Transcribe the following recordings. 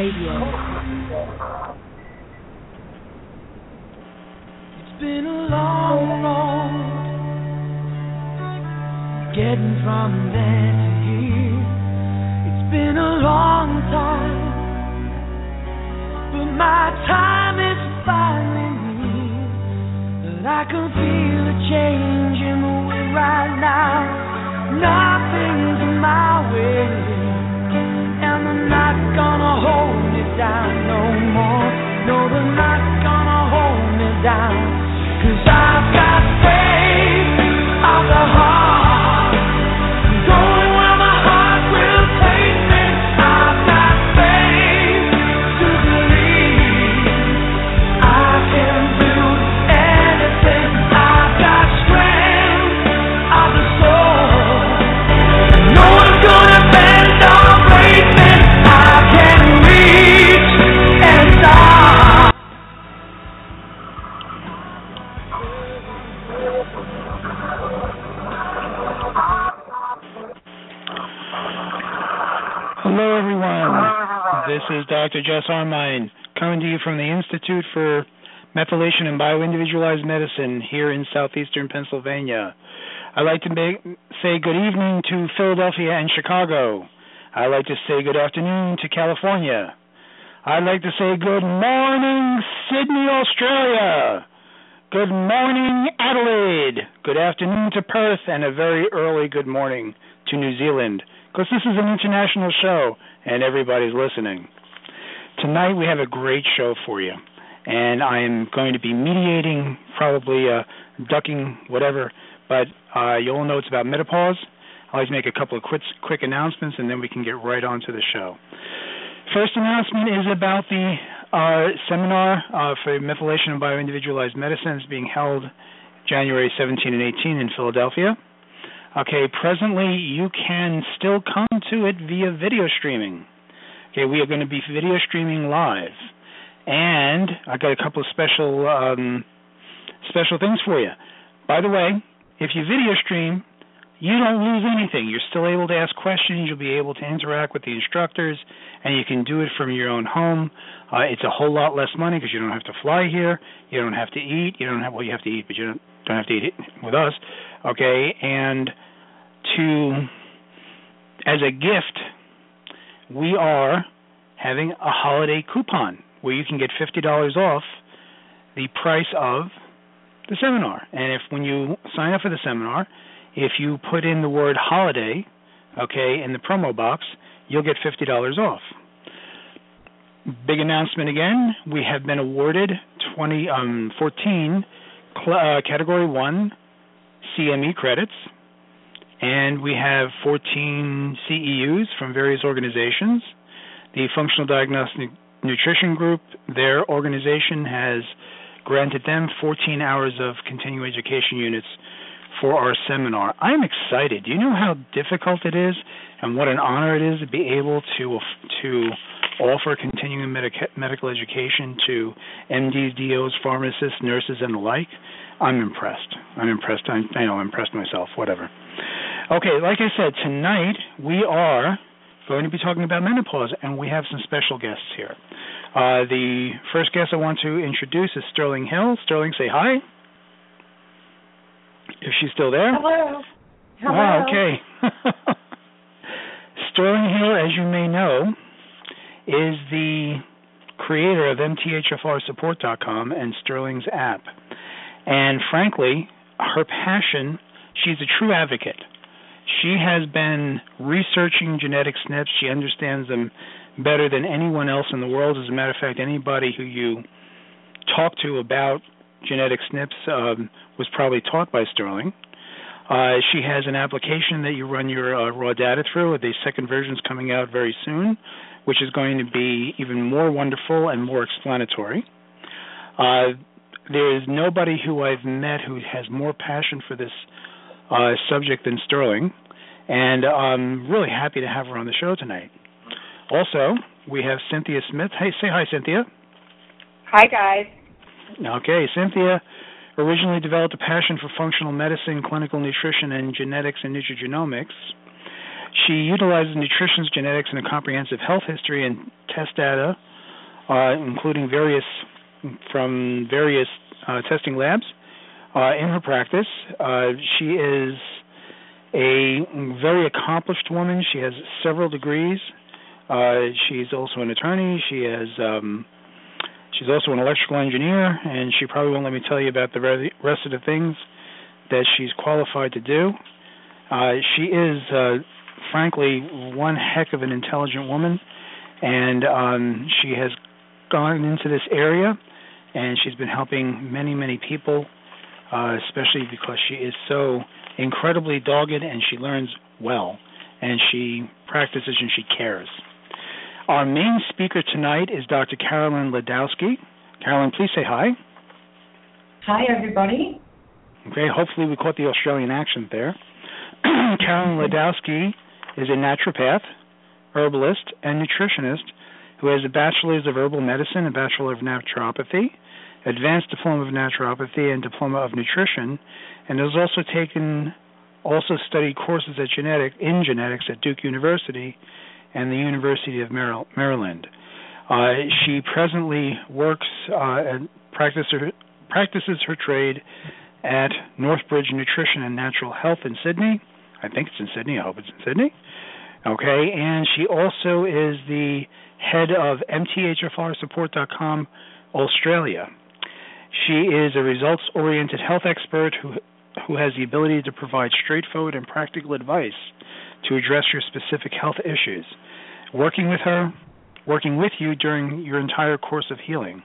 Radio. It's been a long road getting from there to here. It's been a long time, but my time is finally. That I can feel a change in the wind right now. Nothing's in my way. Down. No more. No, we're not gonna hold me down. Cause I've got faith of the Hello, everyone. This is Dr. Jess Armine coming to you from the Institute for Methylation and Bioindividualized Medicine here in southeastern Pennsylvania. I'd like to make, say good evening to Philadelphia and Chicago. I'd like to say good afternoon to California. I'd like to say good morning, Sydney, Australia. Good morning, Adelaide. Good afternoon to Perth, and a very early good morning to New Zealand, because this is an international show and everybody's listening. Tonight we have a great show for you, and I am going to be mediating, probably uh, ducking whatever, but uh, you'll know it's about menopause. I'd like make a couple of quick, quick announcements, and then we can get right on to the show. First announcement is about the uh, seminar uh, for methylation and bioindividualized medicine is being held January 17 and 18 in Philadelphia. Okay, presently you can still come to it via video streaming. Okay, we are going to be video streaming live, and I got a couple of special um, special things for you. By the way, if you video stream, you don't lose anything. You're still able to ask questions. You'll be able to interact with the instructors, and you can do it from your own home. Uh, it's a whole lot less money because you don't have to fly here. You don't have to eat. You don't have well, you have to eat, but you don't don't have to eat it with us. Okay, and to as a gift, we are having a holiday coupon where you can get fifty dollars off the price of the seminar. And if when you sign up for the seminar, if you put in the word holiday, okay, in the promo box, you'll get fifty dollars off. Big announcement again. We have been awarded 20, um, 14 cl- uh, Category 1 CME credits, and we have 14 CEUs from various organizations. The Functional Diagnostic Nutrition Group, their organization has granted them 14 hours of continuing education units for our seminar. I'm excited. Do you know how difficult it is and what an honor it is to be able to to offer continuing medica- medical education to MDs, DOs, pharmacists, nurses, and the like? I'm impressed. I'm impressed. I, I know I'm impressed myself. Whatever. Okay, like I said, tonight we are going to be talking about menopause, and we have some special guests here. Uh, the first guest I want to introduce is Sterling Hill. Sterling, say hi. If she's still there. Hello. Hello. Oh, okay. Sterling Hill, as you may know, is the creator of MTHFRsupport.com and Sterling's app. And frankly, her passion, she's a true advocate. She has been researching genetic SNPs. She understands them better than anyone else in the world. As a matter of fact, anybody who you talk to about genetic SNPs um, was probably taught by Sterling. Uh, she has an application that you run your uh, raw data through. The second version is coming out very soon, which is going to be even more wonderful and more explanatory. Uh, there is nobody who I've met who has more passion for this uh, subject than Sterling, and I'm really happy to have her on the show tonight. Also, we have Cynthia Smith. Hey, say hi, Cynthia. Hi, guys. Okay, Cynthia originally developed a passion for functional medicine, clinical nutrition, and genetics and nutrigenomics. She utilizes nutrition, genetics, and a comprehensive health history and test data, uh, including various from various uh, testing labs uh, in her practice. Uh, she is a very accomplished woman. She has several degrees. Uh, she's also an attorney. She has um, she's also an electrical engineer, and she probably won't let me tell you about the rest of the things that she's qualified to do. Uh, she is, uh, frankly, one heck of an intelligent woman, and um, she has gone into this area, and she's been helping many, many people, uh, especially because she is so incredibly dogged and she learns well, and she practices and she cares. Our main speaker tonight is Dr. Carolyn Ledowsky. Carolyn, please say hi. Hi, everybody. Okay, hopefully we caught the Australian accent there. Carolyn Ledowsky is a naturopath, herbalist, and nutritionist who has a bachelor's of herbal medicine, a bachelor of naturopathy, advanced diploma of naturopathy, and diploma of nutrition, and has also taken also studied courses at genetic in genetics at Duke University and the University of Maryland. Uh, she presently works uh, and practice her, practices her trade at Northbridge Nutrition and Natural Health in Sydney. I think it's in Sydney. I hope it's in Sydney. Okay, and she also is the head of MTHFRSupport.com Australia. She is a results-oriented health expert who who has the ability to provide straightforward and practical advice to address your specific health issues. Working with her, working with you during your entire course of healing.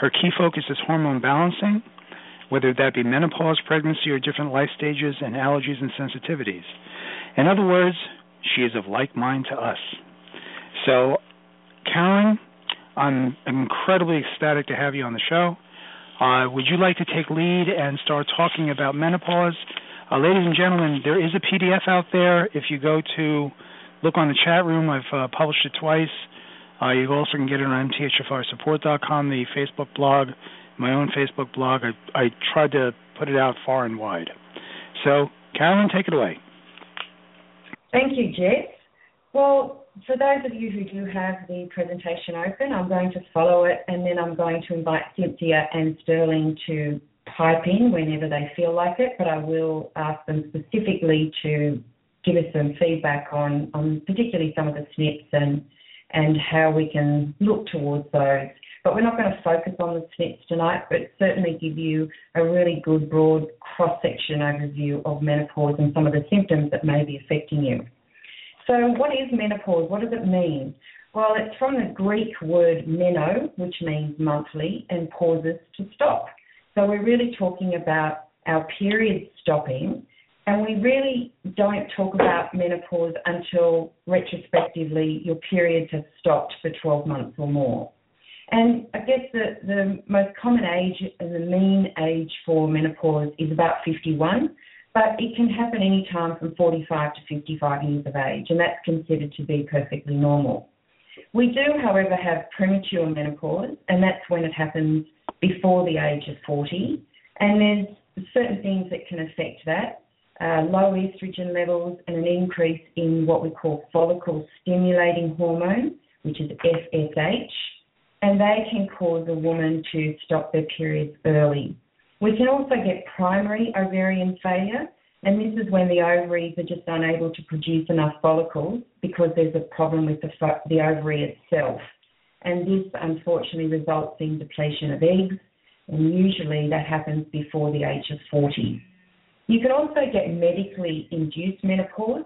Her key focus is hormone balancing, whether that be menopause, pregnancy, or different life stages and allergies and sensitivities. In other words, she is of like mind to us. So, Karen, I'm incredibly ecstatic to have you on the show. Uh, would you like to take lead and start talking about menopause? Uh, ladies and gentlemen, there is a PDF out there. If you go to look on the chat room, I've uh, published it twice. Uh, you also can get it on mthfrsupport.com, the Facebook blog, my own Facebook blog. I, I tried to put it out far and wide. So, Carolyn, take it away. Thank you, Jess. Well, for those of you who do have the presentation open, I'm going to follow it and then I'm going to invite Cynthia and Sterling to type in whenever they feel like it, but I will ask them specifically to give us some feedback on, on particularly some of the SNPs and, and how we can look towards those. But we're not going to focus on the SNPs tonight, but certainly give you a really good broad cross-section overview of menopause and some of the symptoms that may be affecting you. So what is menopause? What does it mean? Well, it's from the Greek word meno, which means monthly, and pauses to stop. So we're really talking about our period stopping, and we really don't talk about menopause until retrospectively your periods have stopped for 12 months or more. And I guess the, the most common age the mean age for menopause is about 51, but it can happen any time from 45 to 55 years of age, and that's considered to be perfectly normal. We do, however, have premature menopause, and that's when it happens before the age of 40. And there's certain things that can affect that uh, low estrogen levels and an increase in what we call follicle stimulating hormone, which is FSH, and they can cause a woman to stop their periods early. We can also get primary ovarian failure, and this is when the ovaries are just unable to produce enough follicles because there's a problem with the, the ovary itself. And this unfortunately results in depletion of eggs, and usually that happens before the age of 40. You can also get medically induced menopause,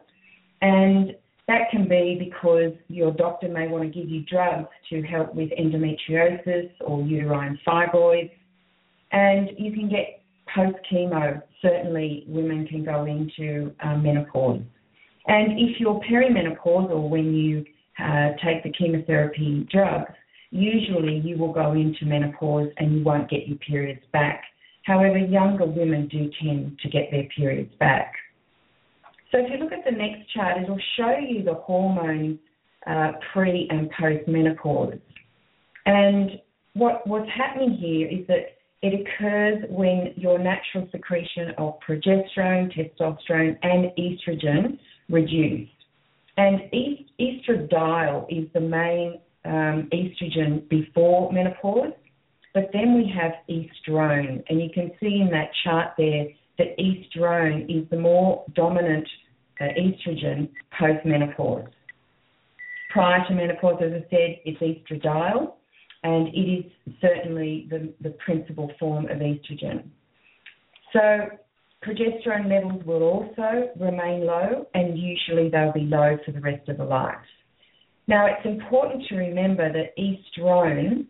and that can be because your doctor may want to give you drugs to help with endometriosis or uterine fibroids. And you can get post chemo, certainly women can go into uh, menopause. And if you're perimenopausal when you uh, take the chemotherapy drugs, usually you will go into menopause and you won't get your periods back. However, younger women do tend to get their periods back. So if you look at the next chart, it'll show you the hormones uh, pre and post menopause. And what, what's happening here is that it occurs when your natural secretion of progesterone, testosterone, and estrogen reduce. And estradiol is the main um, estrogen before menopause, but then we have estrone, and you can see in that chart there that estrone is the more dominant uh, estrogen post menopause. Prior to menopause, as I said, it's estradiol, and it is certainly the, the principal form of estrogen. So progesterone levels will also remain low, and usually they'll be low for the rest of the life. Now, it's important to remember that estrone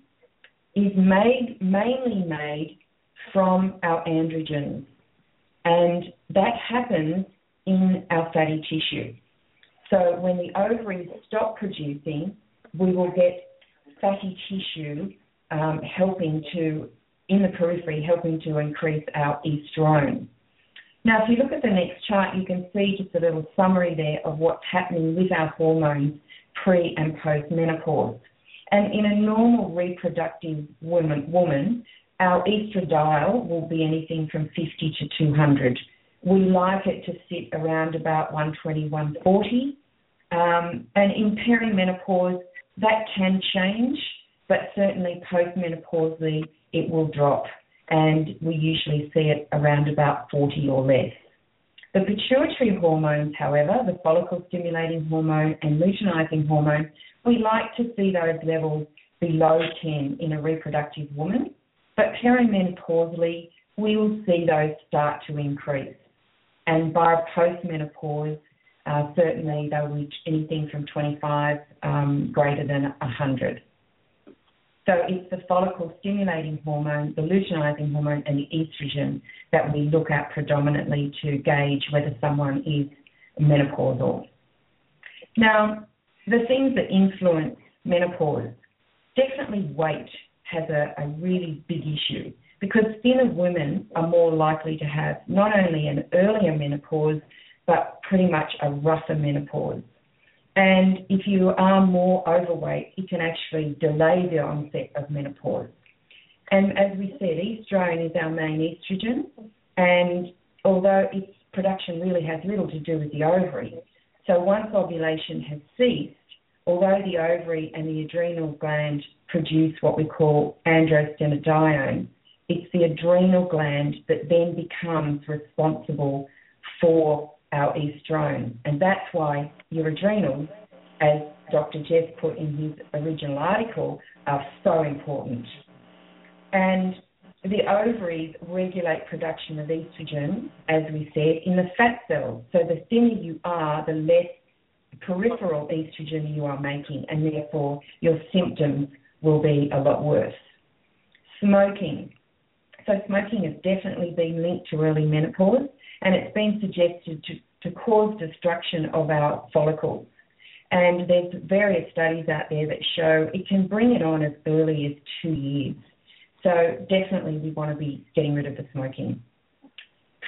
is made mainly made from our androgens, and that happens in our fatty tissue. So when the ovaries stop producing, we will get fatty tissue um, helping to, in the periphery, helping to increase our estrone. Now, if you look at the next chart, you can see just a little summary there of what's happening with our hormones pre and post menopause. And in a normal reproductive woman, woman, our estradiol will be anything from 50 to 200. We like it to sit around about 120, 140. Um, and in perimenopause, that can change, but certainly postmenopausally, it will drop. And we usually see it around about 40 or less. The pituitary hormones, however, the follicle stimulating hormone and luteinizing hormone, we like to see those levels below 10 in a reproductive woman, but perimenopausally, we will see those start to increase. And by postmenopause, uh, certainly they'll reach anything from 25 um, greater than 100. So it's the follicle stimulating hormone, the luteinizing hormone, and the estrogen that we look at predominantly to gauge whether someone is menopausal. Now, the things that influence menopause, definitely weight has a, a really big issue because thinner women are more likely to have not only an earlier menopause, but pretty much a rougher menopause. And if you are more overweight, it can actually delay the onset of menopause. And as we said, estrone is our main estrogen, and although its production really has little to do with the ovary, so once ovulation has ceased, although the ovary and the adrenal gland produce what we call androstenedione, it's the adrenal gland that then becomes responsible for our estrone. And that's why your adrenals, as Dr. Jess put in his original article, are so important. And the ovaries regulate production of estrogen, as we said, in the fat cells. So the thinner you are, the less peripheral estrogen you are making, and therefore your symptoms will be a lot worse. Smoking. So smoking has definitely been linked to early menopause and it's been suggested to, to cause destruction of our follicles. And there's various studies out there that show it can bring it on as early as two years. So definitely we want to be getting rid of the smoking.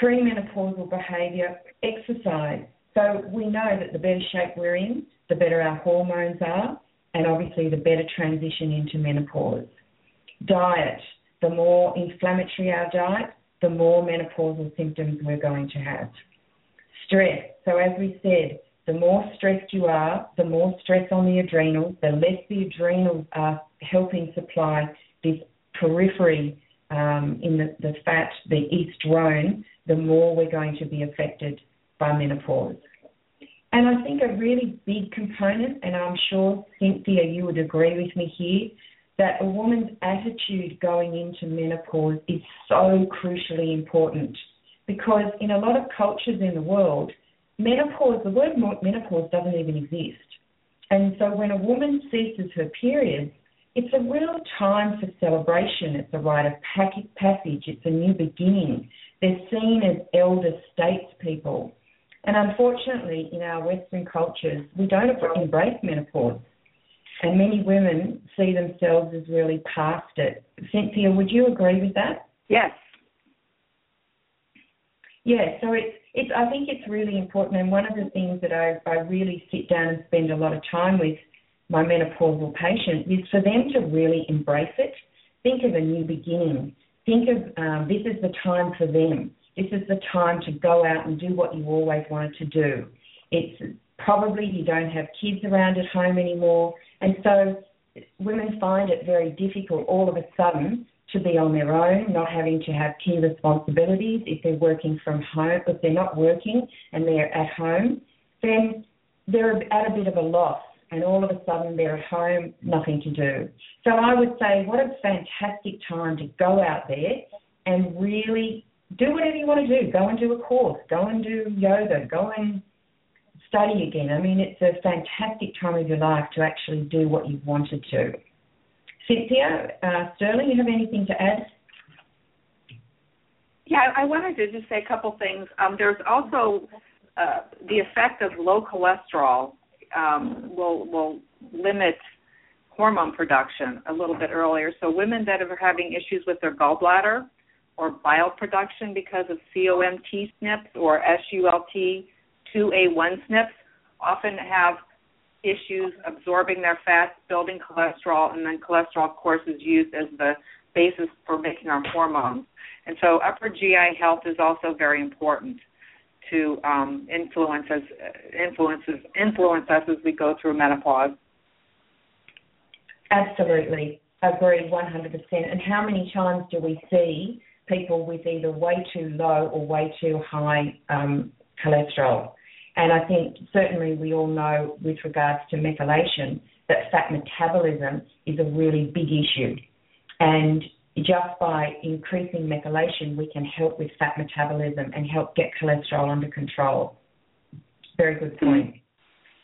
Premenopausal behaviour, exercise. So we know that the better shape we're in, the better our hormones are, and obviously the better transition into menopause. Diet. The more inflammatory our diet, the more menopausal symptoms we're going to have. Stress. So, as we said, the more stressed you are, the more stress on the adrenals, the less the adrenals are helping supply this periphery um, in the, the fat, the estrone, the more we're going to be affected by menopause. And I think a really big component, and I'm sure, Cynthia, you would agree with me here, that a woman's attitude going into menopause is so crucially important because in a lot of cultures in the world, menopause, the word menopause doesn't even exist. And so when a woman ceases her periods, it's a real time for celebration. It's a rite of passage. It's a new beginning. They're seen as elder statespeople. And unfortunately, in our Western cultures, we don't embrace menopause. And many women see themselves as really past it. Cynthia, would you agree with that? Yes. Yeah, so it's it's I think it's really important and one of the things that I, I really sit down and spend a lot of time with my menopausal patients is for them to really embrace it. Think of a new beginning. Think of um, this is the time for them. This is the time to go out and do what you always wanted to do. It's probably you don't have kids around at home anymore, and so women find it very difficult all of a sudden to be on their own, not having to have key responsibilities. If they're working from home, if they're not working and they're at home, then they're at a bit of a loss and all of a sudden they're at home, nothing to do. So I would say, what a fantastic time to go out there and really do whatever you want to do. Go and do a course, go and do yoga, go and study again. I mean, it's a fantastic time of your life to actually do what you wanted to. Cynthia, uh, Sterling, you have anything to add? Yeah, I wanted to just say a couple things. Um, there's also uh, the effect of low cholesterol um, will will limit hormone production a little bit earlier. So women that are having issues with their gallbladder or bile production because of COMT SNPs or SULT2A1 SNPs often have issues absorbing their fats, building cholesterol, and then cholesterol, of course, is used as the basis for making our hormones. And so upper GI health is also very important to um, influence us, influences influence us as we go through menopause. Absolutely, agree 100%. And how many times do we see people with either way too low or way too high um, cholesterol? And I think certainly we all know with regards to methylation that fat metabolism is a really big issue. And just by increasing methylation, we can help with fat metabolism and help get cholesterol under control. Very good mm-hmm. point.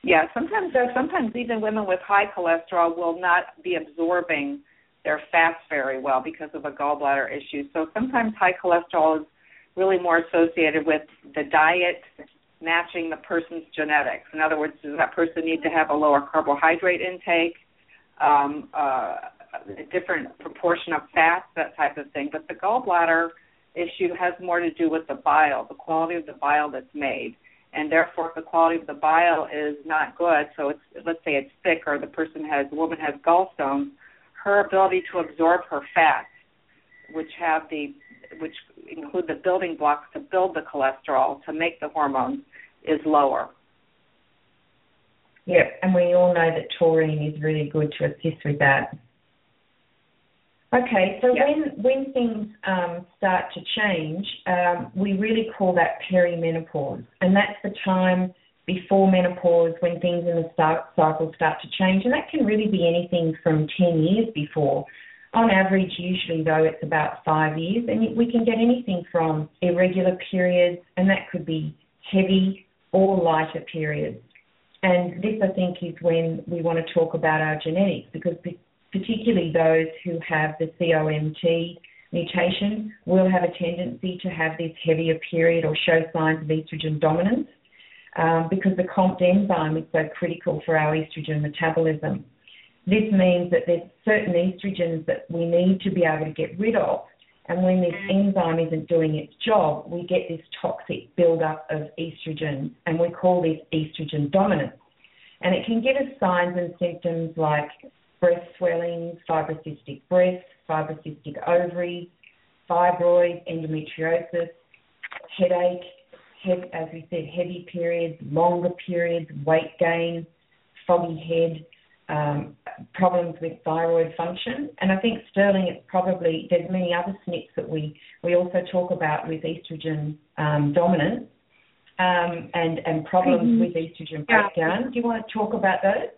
Yeah, sometimes sometimes even women with high cholesterol will not be absorbing their fats very well because of a gallbladder issue. So sometimes high cholesterol is really more associated with the diet matching the person's genetics. In other words, does that person need to have a lower carbohydrate intake? Um, uh, a different proportion of fats, that type of thing. But the gallbladder issue has more to do with the bile, the quality of the bile that's made. And therefore, if the quality of the bile is not good, so it's let's say it's thick, or the person has, the woman has gallstones, her ability to absorb her fats, which have the, which include the building blocks to build the cholesterol to make the hormones, is lower. Yep, and we all know that taurine is really good to assist with that. Okay, so when when things um, start to change, um, we really call that perimenopause, and that's the time before menopause when things in the start, cycle start to change, and that can really be anything from 10 years before. On average, usually though, it's about five years, and we can get anything from irregular periods, and that could be heavy or lighter periods. And this, I think, is when we want to talk about our genetics because particularly those who have the COMT mutation, will have a tendency to have this heavier period or show signs of estrogen dominance um, because the COMT enzyme is so critical for our estrogen metabolism. This means that there's certain estrogens that we need to be able to get rid of, and when this enzyme isn't doing its job, we get this toxic buildup of estrogen, and we call this estrogen dominance. And it can give us signs and symptoms like breast swelling, fibrocystic breasts, fibrocystic ovaries, fibroids, endometriosis, headache, head, as we said, heavy periods, longer periods, weight gain, foggy head, um, problems with thyroid function. And I think Sterling, it's probably, there's many other SNPs that we, we also talk about with estrogen um, dominance um, and, and problems mm-hmm. with estrogen breakdown. Do you want to talk about those?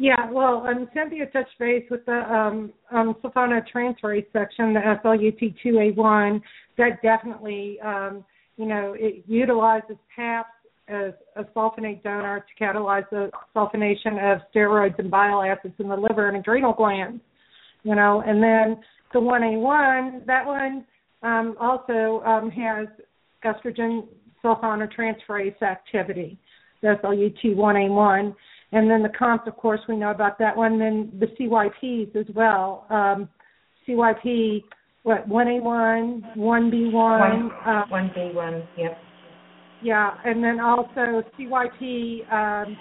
Yeah, well, um, Cynthia touched base with the um, um, section, the SULT2A1, that definitely, um, you know, it utilizes PAPs as a sulfonate donor to catalyze the sulfonation of steroids and bile acids in the liver and adrenal glands. You know, and then the 1A1, that one um, also um, has estrogen sulfonotransferase activity. That's SULT1A1. And then the COMT, of course, we know about that one. Then the CYPs as well. Um, CYP, what, 1A1, 1B1. One, uh, 1B1, yep. Yeah, and then also CYP um,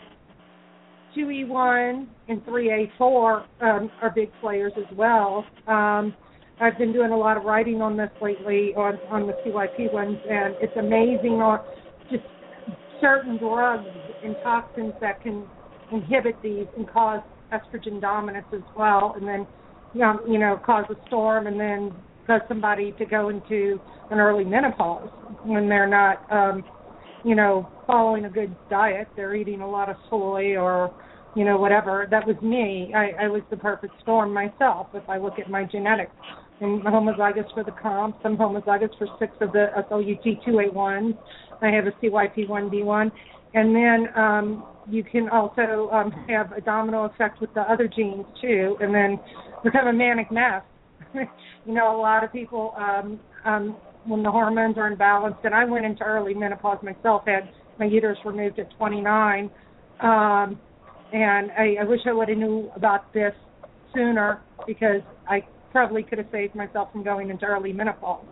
2E1 and 3A4 um, are big players as well. Um, I've been doing a lot of writing on this lately on on the CYP ones, and it's amazing on just certain drugs and toxins that can inhibit these and cause estrogen dominance as well, and then you know, you know cause a storm and then cause somebody to go into an early menopause when they're not um, you know following a good diet. They're eating a lot of soy or you know whatever. That was me. I, I was the perfect storm myself. If I look at my genetics, I'm homozygous for the COMT. I'm homozygous for six of the SULT2A1s. I have a CYP1B1. And then um, you can also um, have a domino effect with the other genes too, and then become a manic mess. you know, a lot of people, um, um, when the hormones are imbalanced, and I went into early menopause myself, had my uterus removed at 29, um, and I, I wish I would have knew about this sooner because I probably could have saved myself from going into early menopause.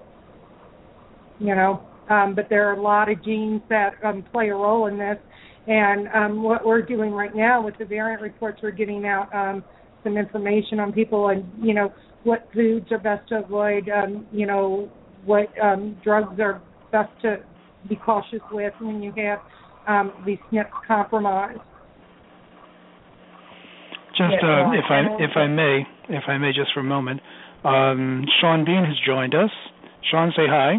You know, um, but there are a lot of genes that um, play a role in this. And um, what we're doing right now with the variant reports, we're giving out um, some information on people and you know what foods are best to avoid. Um, you know what um, drugs are best to be cautious with when you have um, these SNPs compromised. Just uh, if I if I may, if I may, just for a moment, um, Shawn Bean has joined us. Shawn, say hi.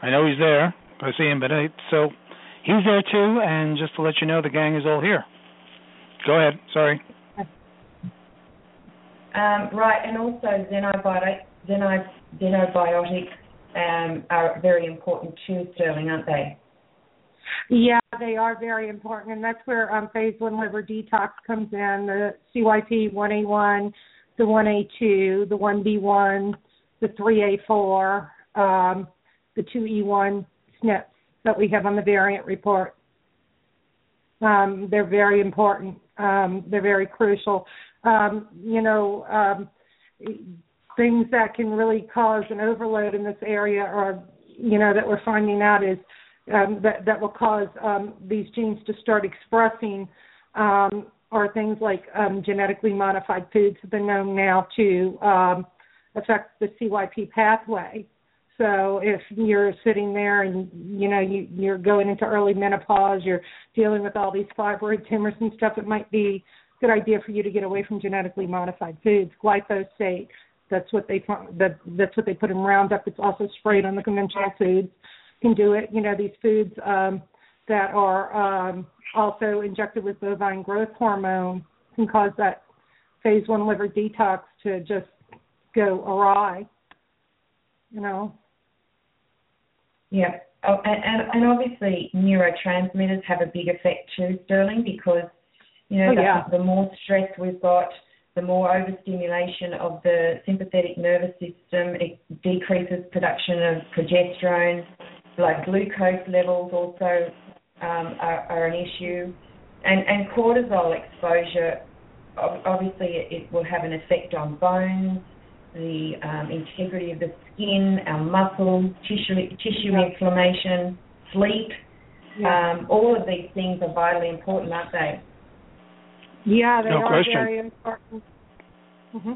I know he's there. I see him, but I, so he's there too. And just to let you know, the gang is all here. Go ahead. Sorry. Um, right, and also xenobiotic, xenobiotics um, are very important too, Sterling, aren't they? Yeah, they are very important, and that's where um, phase one liver detox comes in. The CYP 1A1, the 1A2, the 1B1, the 3A4, um, the 2E1 SNPs that we have on the variant report. Um, they're very important. Um, they're very crucial. Um, you know, things that can really cause an overload in this area, or you know, that we're finding out is um, that that will cause um, these genes to start expressing um, are things like um, genetically modified foods have been known now to um, affect the CYP pathway. So if you're sitting there and you know you, you're going into early menopause, you're dealing with all these fibroid tumors and stuff, it might be a good idea for you to get away from genetically modified foods. Glyphosate, that's what they that that's what they put in Roundup. It's also sprayed on the conventional foods can do it. You know, these foods um, that are um, also injected with bovine growth hormone can cause that phase one liver detox to just go awry. You know. Yeah. Oh, and, and, and obviously neurotransmitters have a big effect too, Sterling, because you know oh, yeah. the, the more stress we've got, the more overstimulation of the sympathetic nervous system, it decreases production of progesterone, like glucose levels also um, are, are, an issue, and, and cortisol exposure. Obviously, it will have an effect on bones, the um, integrity of the skin, our muscles, tissue tissue yeah. inflammation, sleep. Yeah. Um, all of these things are vitally important, aren't they? Yeah, they no are question. very important. Mm-hmm.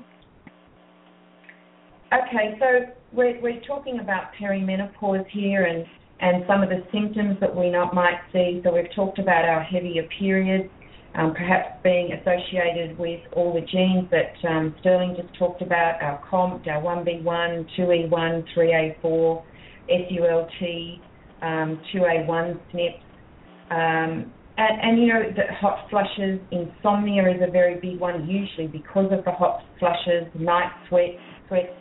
Okay, so we're, we're talking about perimenopause here and, and some of the symptoms that we not, might see. So we've talked about our heavier periods, um, perhaps being associated with all the genes that um, Sterling just talked about, our COMT, our 1B1, 2E1, 3A4, SULT, um, 2A1 SNPs. Um, and, and, you know, the hot flushes, insomnia is a very big one, usually because of the hot flushes, night sweats, sweats,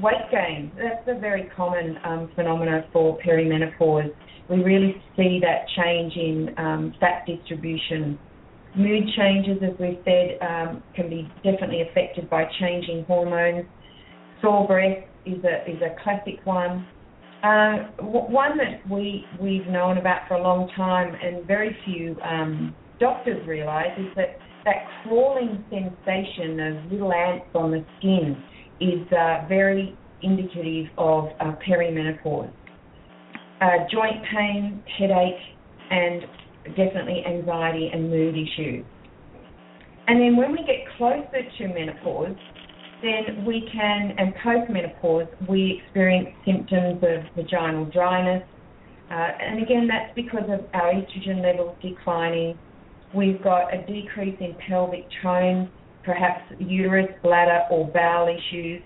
weight gain. That's a very common um, phenomenon for perimenopause. we really see that change in um, fat distribution. Mood changes, as we've said, um, can be definitely affected by changing hormones. Sore breath is a is a classic one. Uh, one that we we've known about for a long time, and very few um, doctors realise, is that that crawling sensation of little ants on the skin is uh, very indicative of uh, perimenopause. Uh, joint pain, headache, and definitely anxiety and mood issues. And then when we get closer to menopause, then we can, and postmenopause, we experience symptoms of vaginal dryness. Uh, and again, that's because of our estrogen levels declining. We've got a decrease in pelvic tone, perhaps uterus, bladder, or bowel issues.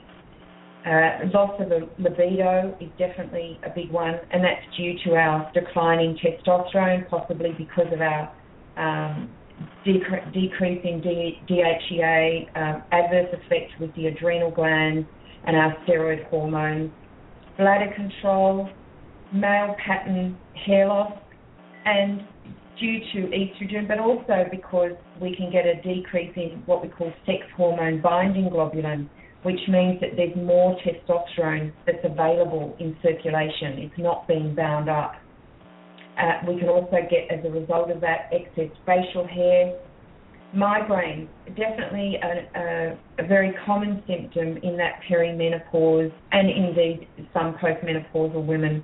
Uh, loss of libido is definitely a big one, and that's due to our declining testosterone, possibly because of our um, decre- decrease in D- DHEA, um, adverse effects with the adrenal glands and our steroid hormones, bladder control, male pattern hair loss, and due to estrogen, but also because we can get a decrease in what we call sex hormone binding globulin, which means that there's more testosterone that's available in circulation. It's not being bound up. Uh, we can also get, as a result of that, excess facial hair. Migraine, definitely a, a, a very common symptom in that perimenopause and indeed some postmenopausal women.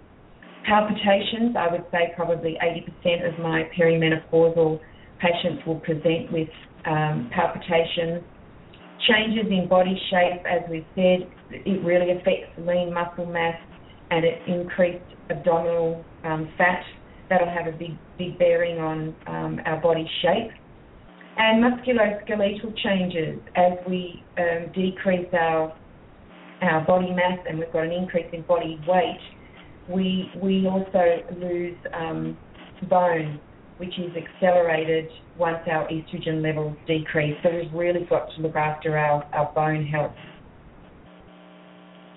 Palpitations, I would say probably 80% of my perimenopausal patients will present with um, palpitations changes in body shape, as we've said, it really affects lean muscle mass and it increased abdominal um, fat. That'll have a big, big bearing on um, our body shape. And musculoskeletal changes as we um, decrease our our body mass and we've got an increase in body weight. We we also lose um, bone which is accelerated once our estrogen levels decrease. So we've really got to look after our, our bone health.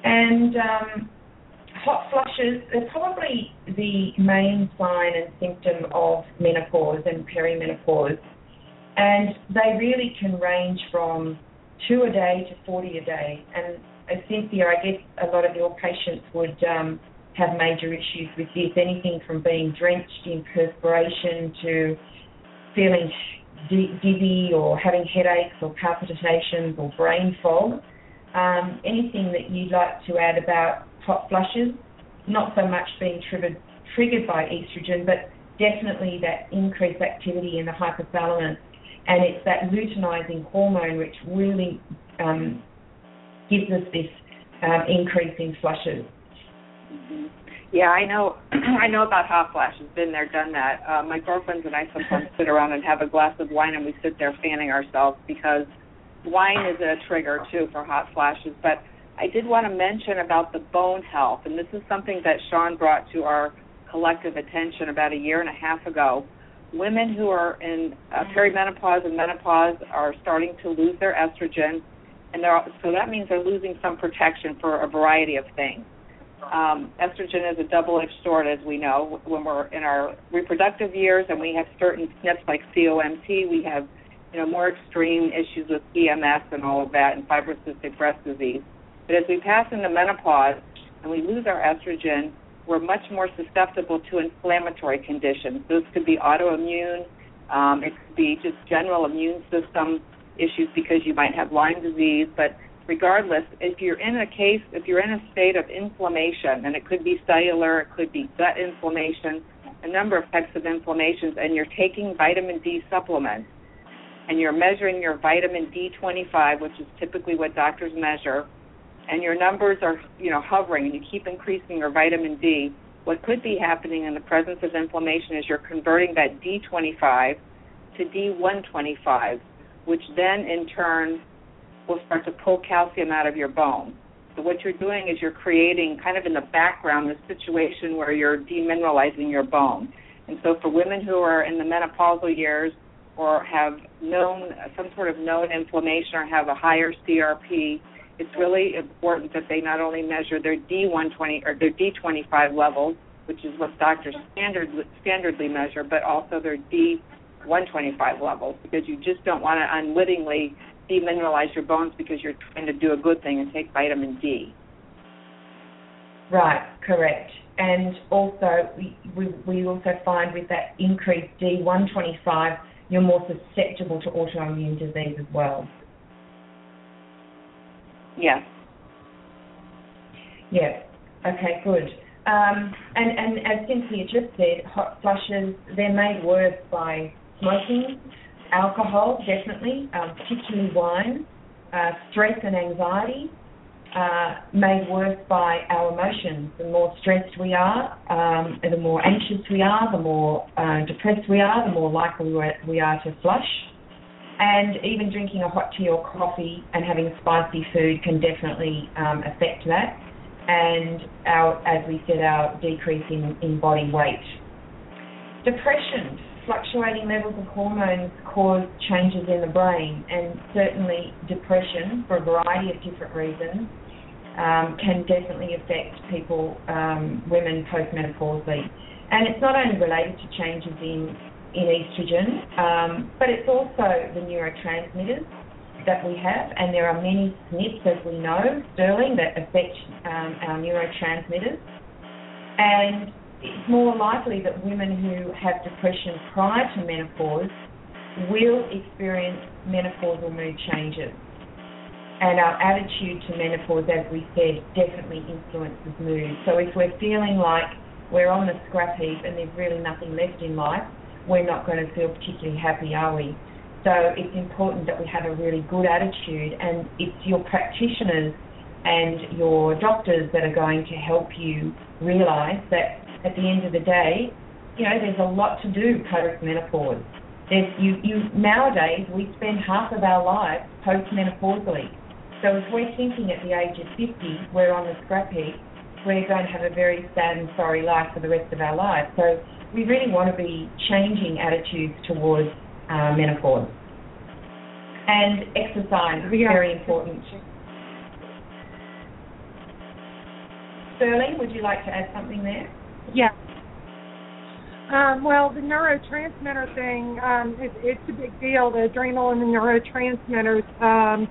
And um, hot flushes are probably the main sign and symptom of menopause and perimenopause. And they really can range from two a day to 40 a day. And uh, Cynthia, I guess a lot of your patients would um, have major issues with this, anything from being drenched in perspiration to feeling dizzy or having headaches or palpitations or brain fog. Um, anything that you'd like to add about hot flushes, not so much being triggered, triggered by estrogen, but definitely that increased activity in the hypothalamus. And it's that luteinizing hormone which really um, gives us this um, increase in flushes. Mm-hmm. Yeah, I know. I know about hot flashes. Been there, done that. Uh, my girlfriends and I sometimes sit around and have a glass of wine, and we sit there fanning ourselves because wine is a trigger too for hot flashes. But I did want to mention about the bone health, and this is something that Shawn brought to our collective attention about a year and a half ago. Women who are in uh, perimenopause and menopause are starting to lose their estrogen, and they're, so that means they're losing some protection for a variety of things um, estrogen is a double-edged sword, as we know. When we're in our reproductive years and we have certain SNPs like COMT, we have you know more extreme issues with PMS and all of that, and fibrocystic breast disease. But as we pass into menopause and we lose our estrogen, we're much more susceptible to inflammatory conditions. Those could be autoimmune. Um, it could be just general immune system issues because you might have Lyme disease, but regardless, if you're in a case, if you're in a state of inflammation, and it could be cellular, it could be gut inflammation, a number of types of inflammations, and you're taking vitamin D supplements, and you're measuring your vitamin D25, which is typically what doctors measure, and your numbers are, you know, hovering, and you keep increasing your vitamin D, what could be happening in the presence of inflammation is you're converting that D25 to D125, which then in turn will start to pull calcium out of your bone. So what you're doing is you're creating kind of in the background this situation where you're demineralizing your bone. And so for women who are in the menopausal years or have known some sort of known inflammation or have a higher CRP, it's really important that they not only measure their D120 or their D25 levels, which is what doctors standard standardly measure, but also their D125 levels because you just don't want to unwittingly demineralize your bones because you're trying to do a good thing and take vitamin D. Right, correct. And also, we, we, we also find with that increased D125, you're more susceptible to autoimmune disease as well. Yes. Yeah. Okay, good. Um, and, and as Cynthia just said, hot flushes, they're made worse by smoking, alcohol, definitely, um, particularly wine, uh, stress and anxiety, uh, made worse by our emotions. The more stressed we are, um, the more anxious we are, the more uh, depressed we are, the more likely we are to flush. And even drinking a hot tea or coffee and having spicy food can definitely um, affect that. And our, as we said, our decrease in, in body weight. Depression fluctuating levels of hormones cause changes in the brain, and certainly depression, for a variety of different reasons, um, can definitely affect people, um, women postmenopausally. And it's not only related to changes in in estrogen, um, but it's also the neurotransmitters that we have, and there are many SNPs, as we know, Sterling, that affect um, our neurotransmitters. And it's more likely that women who have depression prior to menopause will experience menopausal mood changes. And our attitude to menopause, as we said, definitely influences mood. So if we're feeling like we're on the scrap heap and there's really nothing left in life, we're not going to feel particularly happy, are we? So it's important that we have a really good attitude, and it's your practitioners and your doctors that are going to help you realize that at the end of the day, you know, there's a lot to do post-menopause. There's, you, you, nowadays, we spend half of our lives post-menopausally. So if we're thinking at the age of 50, we're on the scrap heap, we're going to have a very sad and sorry life for the rest of our lives. So we really want to be changing attitudes towards uh, menopause. And exercise is yeah. very important. Sterling, would you like to add something there? Yeah. Um, well, the neurotransmitter thing, um, it, it's a big deal. The adrenal and the neurotransmitters. Um,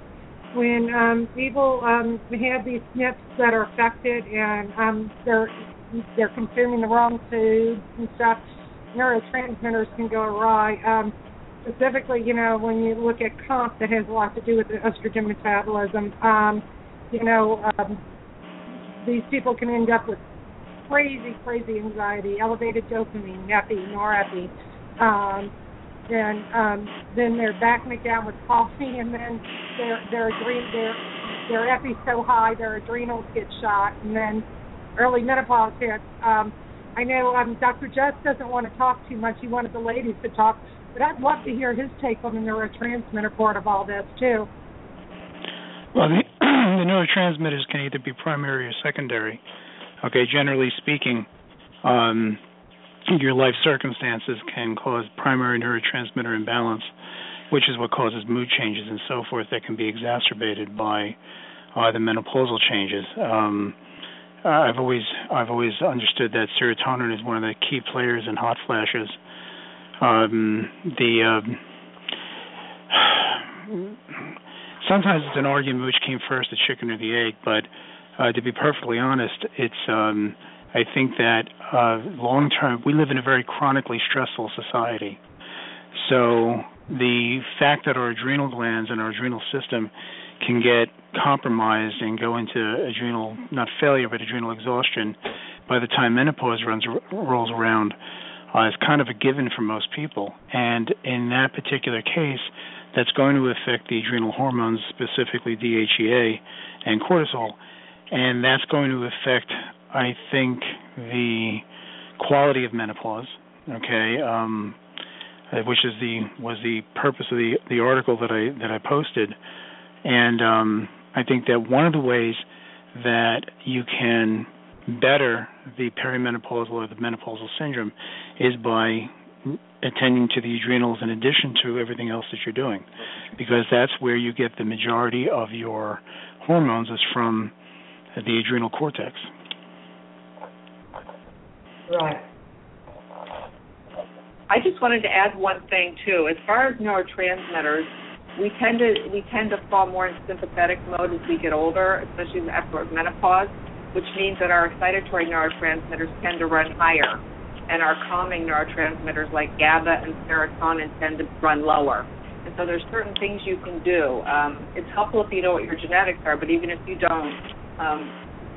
when um, people um, have these SNPs that are affected and um, they're they're consuming the wrong foods and stuff, neurotransmitters can go awry. Um, specifically, you know, when you look at COMT, that has a lot to do with the estrogen metabolism. Um, you know, um, these people can end up with crazy, crazy anxiety, elevated dopamine, epi, norepi. Um, and um, then they're backing it down with coffee, and then their their their their epi's so high, their adrenals get shot, and then early menopause hits. Um, I know um, Dr. Jess doesn't want to talk too much. He wanted the ladies to talk, but I'd love to hear his take on the neurotransmitter part of all this too. Well, the, the neurotransmitters can either be primary or secondary. Okay, generally speaking, um, your life circumstances can cause primary neurotransmitter imbalance, which is what causes mood changes and so forth that can be exacerbated by uh, the menopausal changes. Um, I've always I've always understood that serotonin is one of the key players in hot flashes. Um, the uh, sometimes it's an argument which came first, the chicken or the egg, but uh, to be perfectly honest, it's um, I think that uh, long term we live in a very chronically stressful society. So the fact that our adrenal glands and our adrenal system can get compromised and go into adrenal not failure but adrenal exhaustion by the time menopause runs rolls around uh, is kind of a given for most people. And in that particular case, that's going to affect the adrenal hormones, specifically DHEA and cortisol and that's going to affect, I think, the quality of menopause. Okay, um, uh, which is the was the purpose of the the article that I that I posted, and um, I think that one of the ways that you can better the perimenopausal or the menopausal syndrome is by attending to the adrenals in addition to everything else that you're doing because that's where you get the majority of your hormones is from the adrenal cortex. Right. I just wanted to add one thing too. As far as neurotransmitters, we tend to we tend to fall more in sympathetic mode as we get older, especially after menopause, which means that our excitatory neurotransmitters tend to run higher, and our calming neurotransmitters like GABA and serotonin tend to run lower. And so there's certain things you can do. Um, it's helpful if you know what your genetics are, but even if you don't, um,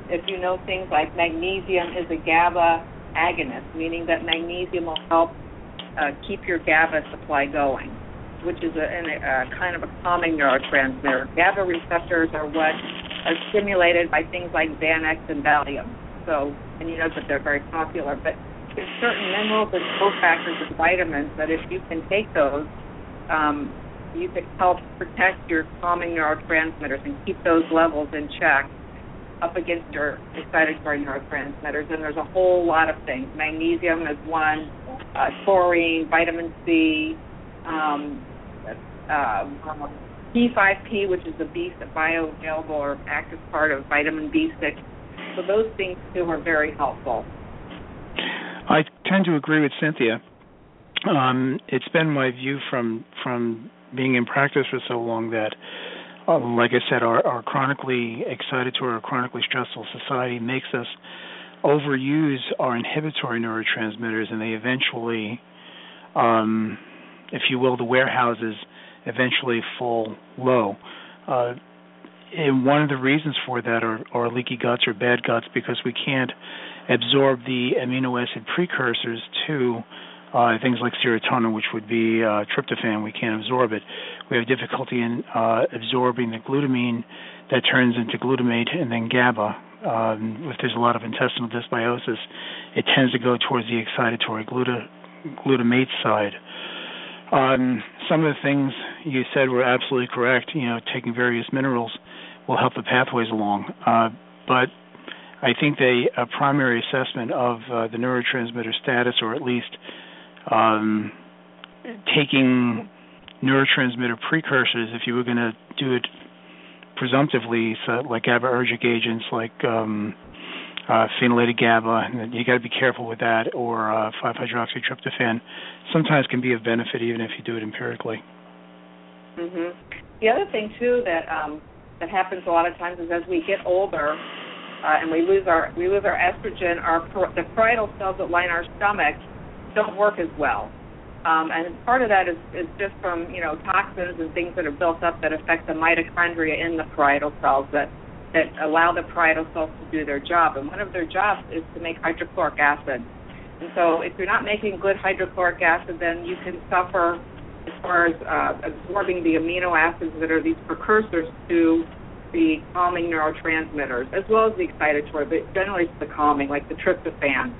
if you know things like magnesium is a GABA agonist, meaning that magnesium will help uh, keep your GABA supply going, which is a, a, a kind of a calming neurotransmitter. GABA receptors are what are stimulated by things like Xanax and Valium. So, and you know that they're very popular, but there's certain minerals and cofactors and vitamins that if you can take those, um, you can help protect your calming neurotransmitters and keep those levels in check up against your excitatory neurotransmitters. And there's a whole lot of things. Magnesium is one, uh, taurine, vitamin C, um, uh, P5P, which is the B bioavailable or active part of vitamin B6. So those things too are very helpful. I tend to agree with Cynthia. Um, it's been my view from from being in practice for so long that, uh, like I said, our, our chronically excitatory or chronically stressful society makes us overuse our inhibitory neurotransmitters, and they eventually, um, if you will, the warehouses eventually fall low. Uh, and one of the reasons for that are, are leaky guts or bad guts because we can't absorb the amino acid precursors to uh, things like serotonin, which would be uh, tryptophan, we can't absorb it. We have difficulty in uh, absorbing the glutamine that turns into glutamate and then GABA. Um, if there's a lot of intestinal dysbiosis, it tends to go towards the excitatory gluta- glutamate side. Um, some of the things you said were absolutely correct. You know, taking various minerals will help the pathways along. Uh, but I think the a primary assessment of uh, the neurotransmitter status, or at least um, taking neurotransmitter precursors, if you were going to do it presumptively, so like GABAergic agents like um, uh, phenylated GABA, you got to be careful with that, or uh, 5-hydroxytryptophan, sometimes can be of benefit even if you do it empirically. Mhm. The other thing too that um, that happens a lot of times is as we get older uh, and we lose our we lose our estrogen, our the parietal cells that line our stomach don't work as well. Um, and part of that is, is just from you know toxins and things that are built up that affect the mitochondria in the parietal cells that that allow the parietal cells to do their job. And one of their jobs is to make hydrochloric acid. And so if you're not making good hydrochloric acid, then you can suffer as far as uh, absorbing the amino acids that are these precursors to the calming neurotransmitters, as well as the excitatory, but generally it's the calming, like the tryptophan.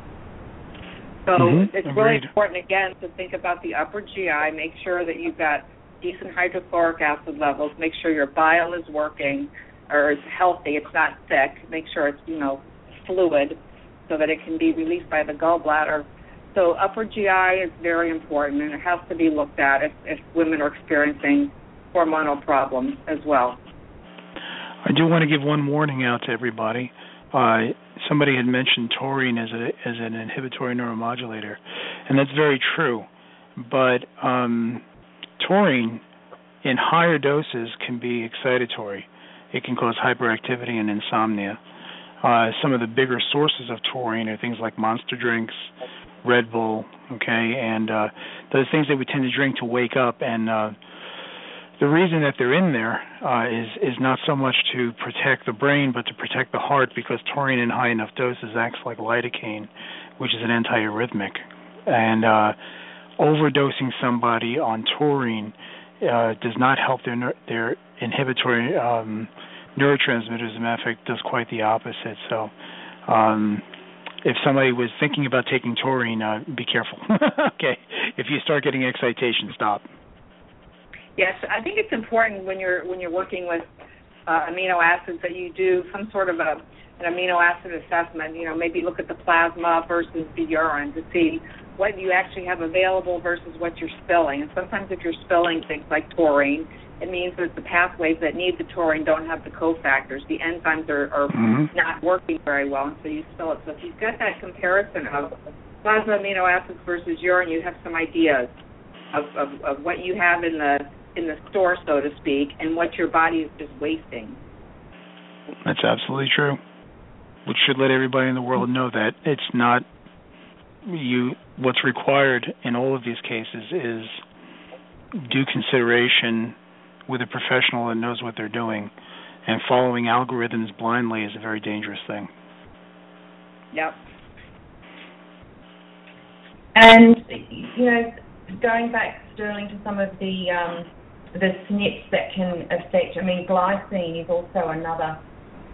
So mm-hmm. it's really important again to think about the upper GI. Make sure that you've got decent hydrochloric acid levels. Make sure your bile is working or is healthy. It's not thick. Make sure it's you know fluid so that it can be released by the gallbladder. So upper GI is very important and it has to be looked at if, if women are experiencing hormonal problems as well. I do want to give one warning out to everybody. Uh, somebody had mentioned taurine as a as an inhibitory neuromodulator, and that's very true. But um, taurine in higher doses can be excitatory. It can cause hyperactivity and insomnia. Uh, some of the bigger sources of taurine are things like monster drinks, Red Bull, okay, and uh, those things that we tend to drink to wake up and uh, the reason that they're in there uh, is is not so much to protect the brain, but to protect the heart, because taurine in high enough doses acts like lidocaine, which is an antiarrhythmic, and uh, overdosing somebody on taurine uh, does not help their their inhibitory um, neurotransmitters. As a matter of fact, does quite the opposite. So. Um, if somebody was thinking about taking taurine, uh, be careful. okay, if you start getting excitation, stop. Yes, I think it's important when you're when you're working with uh, amino acids that you do some sort of a an amino acid assessment. You know, maybe look at the plasma versus the urine to see what you actually have available versus what you're spilling. And sometimes if you're spilling things like taurine, it means that the pathways that need the taurine don't have the cofactors. The enzymes are, are Mhm. not working very well, and so you spill it. So if you've got that comparison of plasma amino acids versus urine, you have some ideas of, of, of what you have in the in the store, so to speak, and what your body is just wasting. That's absolutely true. Which should let everybody in the world know that it's not you what's required in all of these cases is due consideration with a professional that knows what they're doing and following algorithms blindly is a very dangerous thing. Yep. And you know, going back, Sterling, to some of the um, the SNPs that can affect. I mean, glycine is also another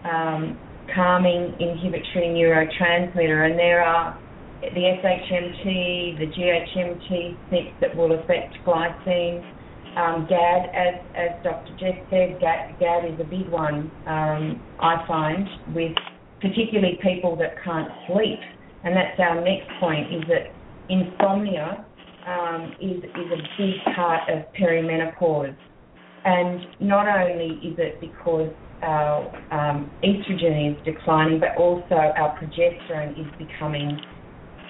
um, calming inhibitory neurotransmitter, and there are the SHMT, the GNMT SNPs that will affect glycine. Um, GAD, as as Dr. Jess said, GAD, GAD is a big one. Um, I find with particularly people that can't sleep, and that's our next point. Is that insomnia um, is is a big part of perimenopause, and not only is it because our um, estrogen is declining, but also our progesterone is becoming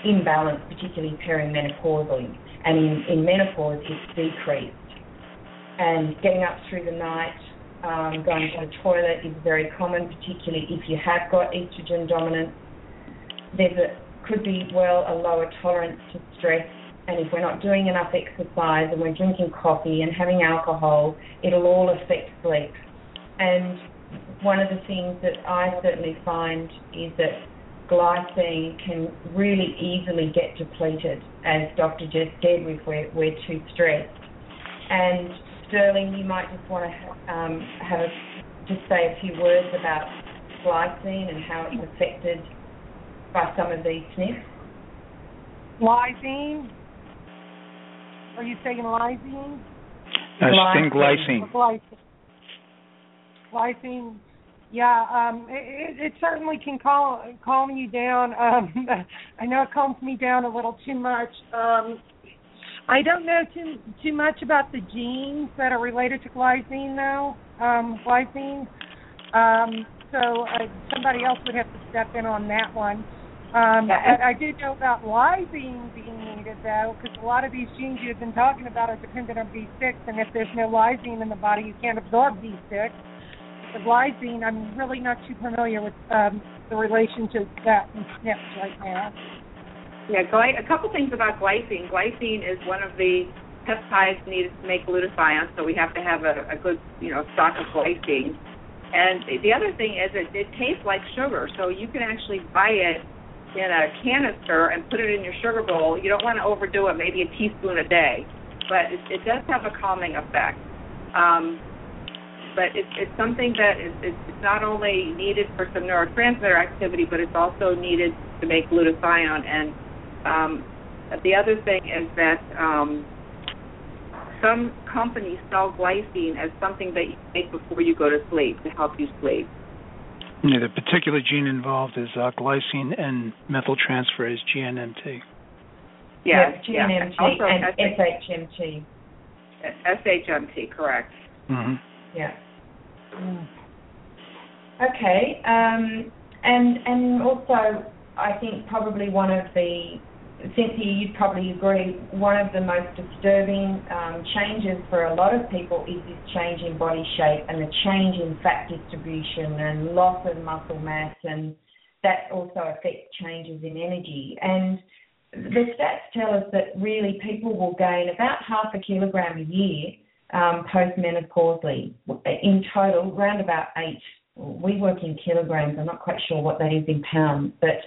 imbalanced, particularly perimenopausally, and in, in menopause it's decreased. And getting up through the night, um, going to the toilet is very common, particularly if you have got estrogen dominance. There's a could be well a lower tolerance to stress and if we're not doing enough exercise and we're drinking coffee and having alcohol, it'll all affect sleep. And one of the things that I certainly find is that glycine can really easily get depleted, as Dr. Jess said, if we're, we're too stressed. And Sterling, you might just want to um, have a, just say a few words about glycine and how it's affected by some of these SNPs. Lysine. Are you saying lysine? Uh, sting glycine. Glycine. Glycine. Yeah, um, it, it certainly can calm calm you down. Um, I know it calms me down a little too much. Um, I don't know too too much about the genes that are related to glycine, though. Um, glycine. Um, so uh, somebody else would have to step in on that one. Um, but I do know about lysine being needed, though, because a lot of these genes you've been talking about are dependent on B6, and if there's no lysine in the body, you can't absorb B6. The lysine, I'm really not too familiar with um, the relation to that in SNPs right now. Yeah, gly- a couple things about glycine. Glycine is one of the peptides needed to make glutathione, so we have to have a, a good, you know, stock of glycine. And the other thing is it, it tastes like sugar, so you can actually buy it in a canister and put it in your sugar bowl. You don't want to overdo it, maybe a teaspoon a day, but it, it does have a calming effect. Um, but it's, it's something that is it's not only needed for some neurotransmitter activity, but it's also needed to make glutathione. And um, the other thing is that um, some companies sell glycine as something that you take before you go to sleep to help you sleep. Yeah, the particular gene involved is uh, glycine and methyltransferase GNMT. Yes, yeah, yeah. GNMT Also and SHMT. SHMT, correct. Mm-hmm. Yeah. Okay, um, and and also I think probably one of the Cynthia, you'd probably agree, one of the most disturbing um, changes for a lot of people is this change in body shape and the change in fat distribution and loss of muscle mass, and that also affects changes in energy. And the stats tell us that really people will gain about half a kilogram a year um, postmenopausally. In total, around about eight. We work in kilograms. I'm not quite sure what that is in pounds, but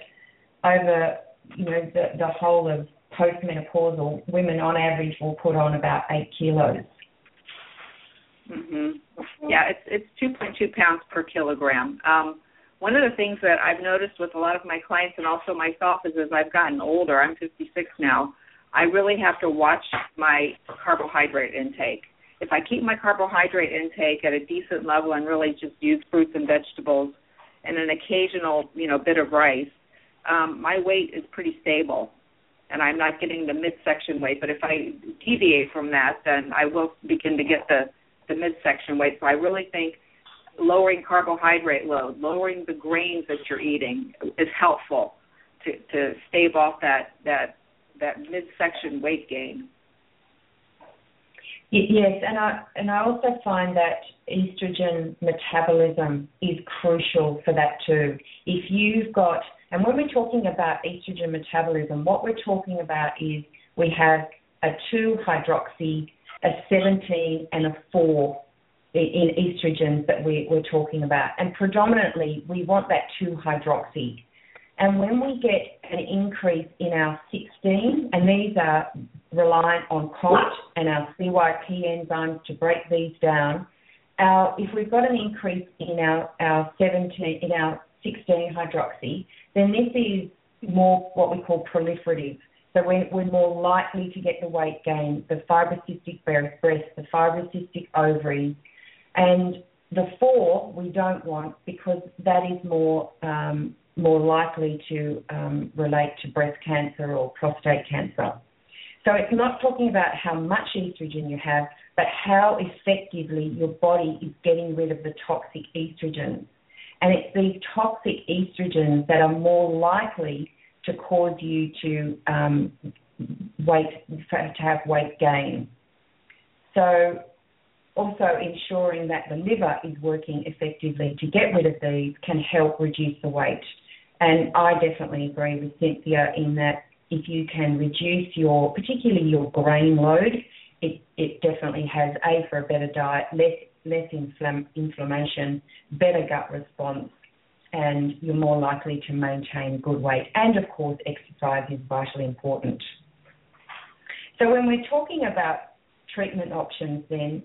over you know the, the whole of postmenopausal women on average will put on about eight kilos. hmm Yeah, it's it's 2.2 pounds per kilogram. Um, one of the things that I've noticed with a lot of my clients and also myself is as I've gotten older, I'm 56 now, I really have to watch my carbohydrate intake. if I keep my carbohydrate intake at a decent level and really just use fruits and vegetables and an occasional, you know, bit of rice, um, my weight is pretty stable and I'm not getting the midsection weight. But if I deviate from that, then I will begin to get the the midsection weight. So I really think lowering carbohydrate load, lowering the grains that you're eating is helpful to to stave off that that that midsection weight gain. Yes, and I and I also find that estrogen metabolism is crucial for that too. If you've got and when we're talking about estrogen metabolism, what we're talking about is we have a 2 hydroxy, a 17, and a 4 in estrogens that we, we're talking about. And predominantly, we want that 2 hydroxy. And when we get an increase in our 16, and these are reliant on COMT and our CYP enzymes to break these down, our, if we've got an increase in our, our 17, in our 16 hydroxy, then this is more what we call proliferative. So we're, we're more likely to get the weight gain, the fibrocystic breast, the fibrocystic ovaries, and the four we don't want because that is more um, more likely to um, relate to breast cancer or prostate cancer. So it's not talking about how much estrogen you have, but how effectively your body is getting rid of the toxic estrogens. And it's these toxic estrogens that are more likely to cause you to um, weight to have weight gain. So also ensuring that the liver is working effectively to get rid of these can help reduce the weight. And I definitely agree with Cynthia in that if you can reduce your, particularly your grain load, it, it definitely has a for a better diet, less less inflam- inflammation, better gut response, and you're more likely to maintain good weight. And of course, exercise is vitally important. So when we're talking about treatment options, then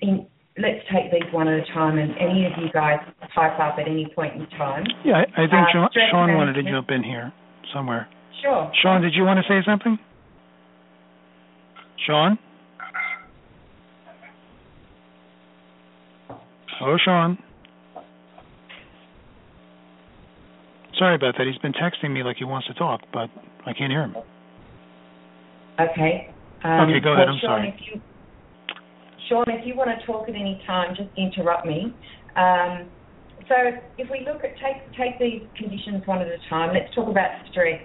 in, let's take these one at a time, and any of you guys type up at any point in time. Yeah, I, I think uh, Shawn, Shawn wanted to jump in here somewhere. Sure. Shawn, did you want to say something? Shawn? Oh, Shawn. Sorry about that. He's been texting me like he wants to talk, but I can't hear him. Okay. Um, okay, go ahead. I'm Shawn, sorry. If you, Shawn, if you want to talk at any time, just interrupt me. Um, so if we look at take take these conditions one at a time, let's talk about stress.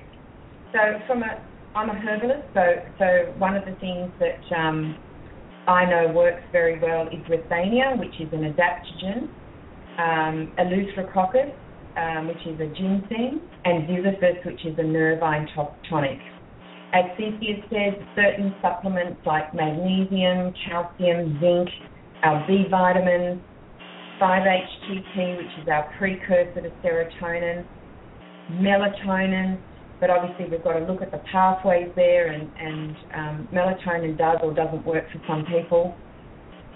So from a I'm a herbalist, so so one of the things that um, I know works very well is Withania, which is an adaptogen, um, Eleutherococcus, um, which is a ginseng, and Ziziphus, which is a nervine tonic. As Cynthia said, certain supplements like magnesium, calcium, zinc, our B vitamins, 5-HTP, which is our precursor to serotonin, melatonin, but obviously we've got to look at the pathways there, and, and um, melatonin does or doesn't work for some people.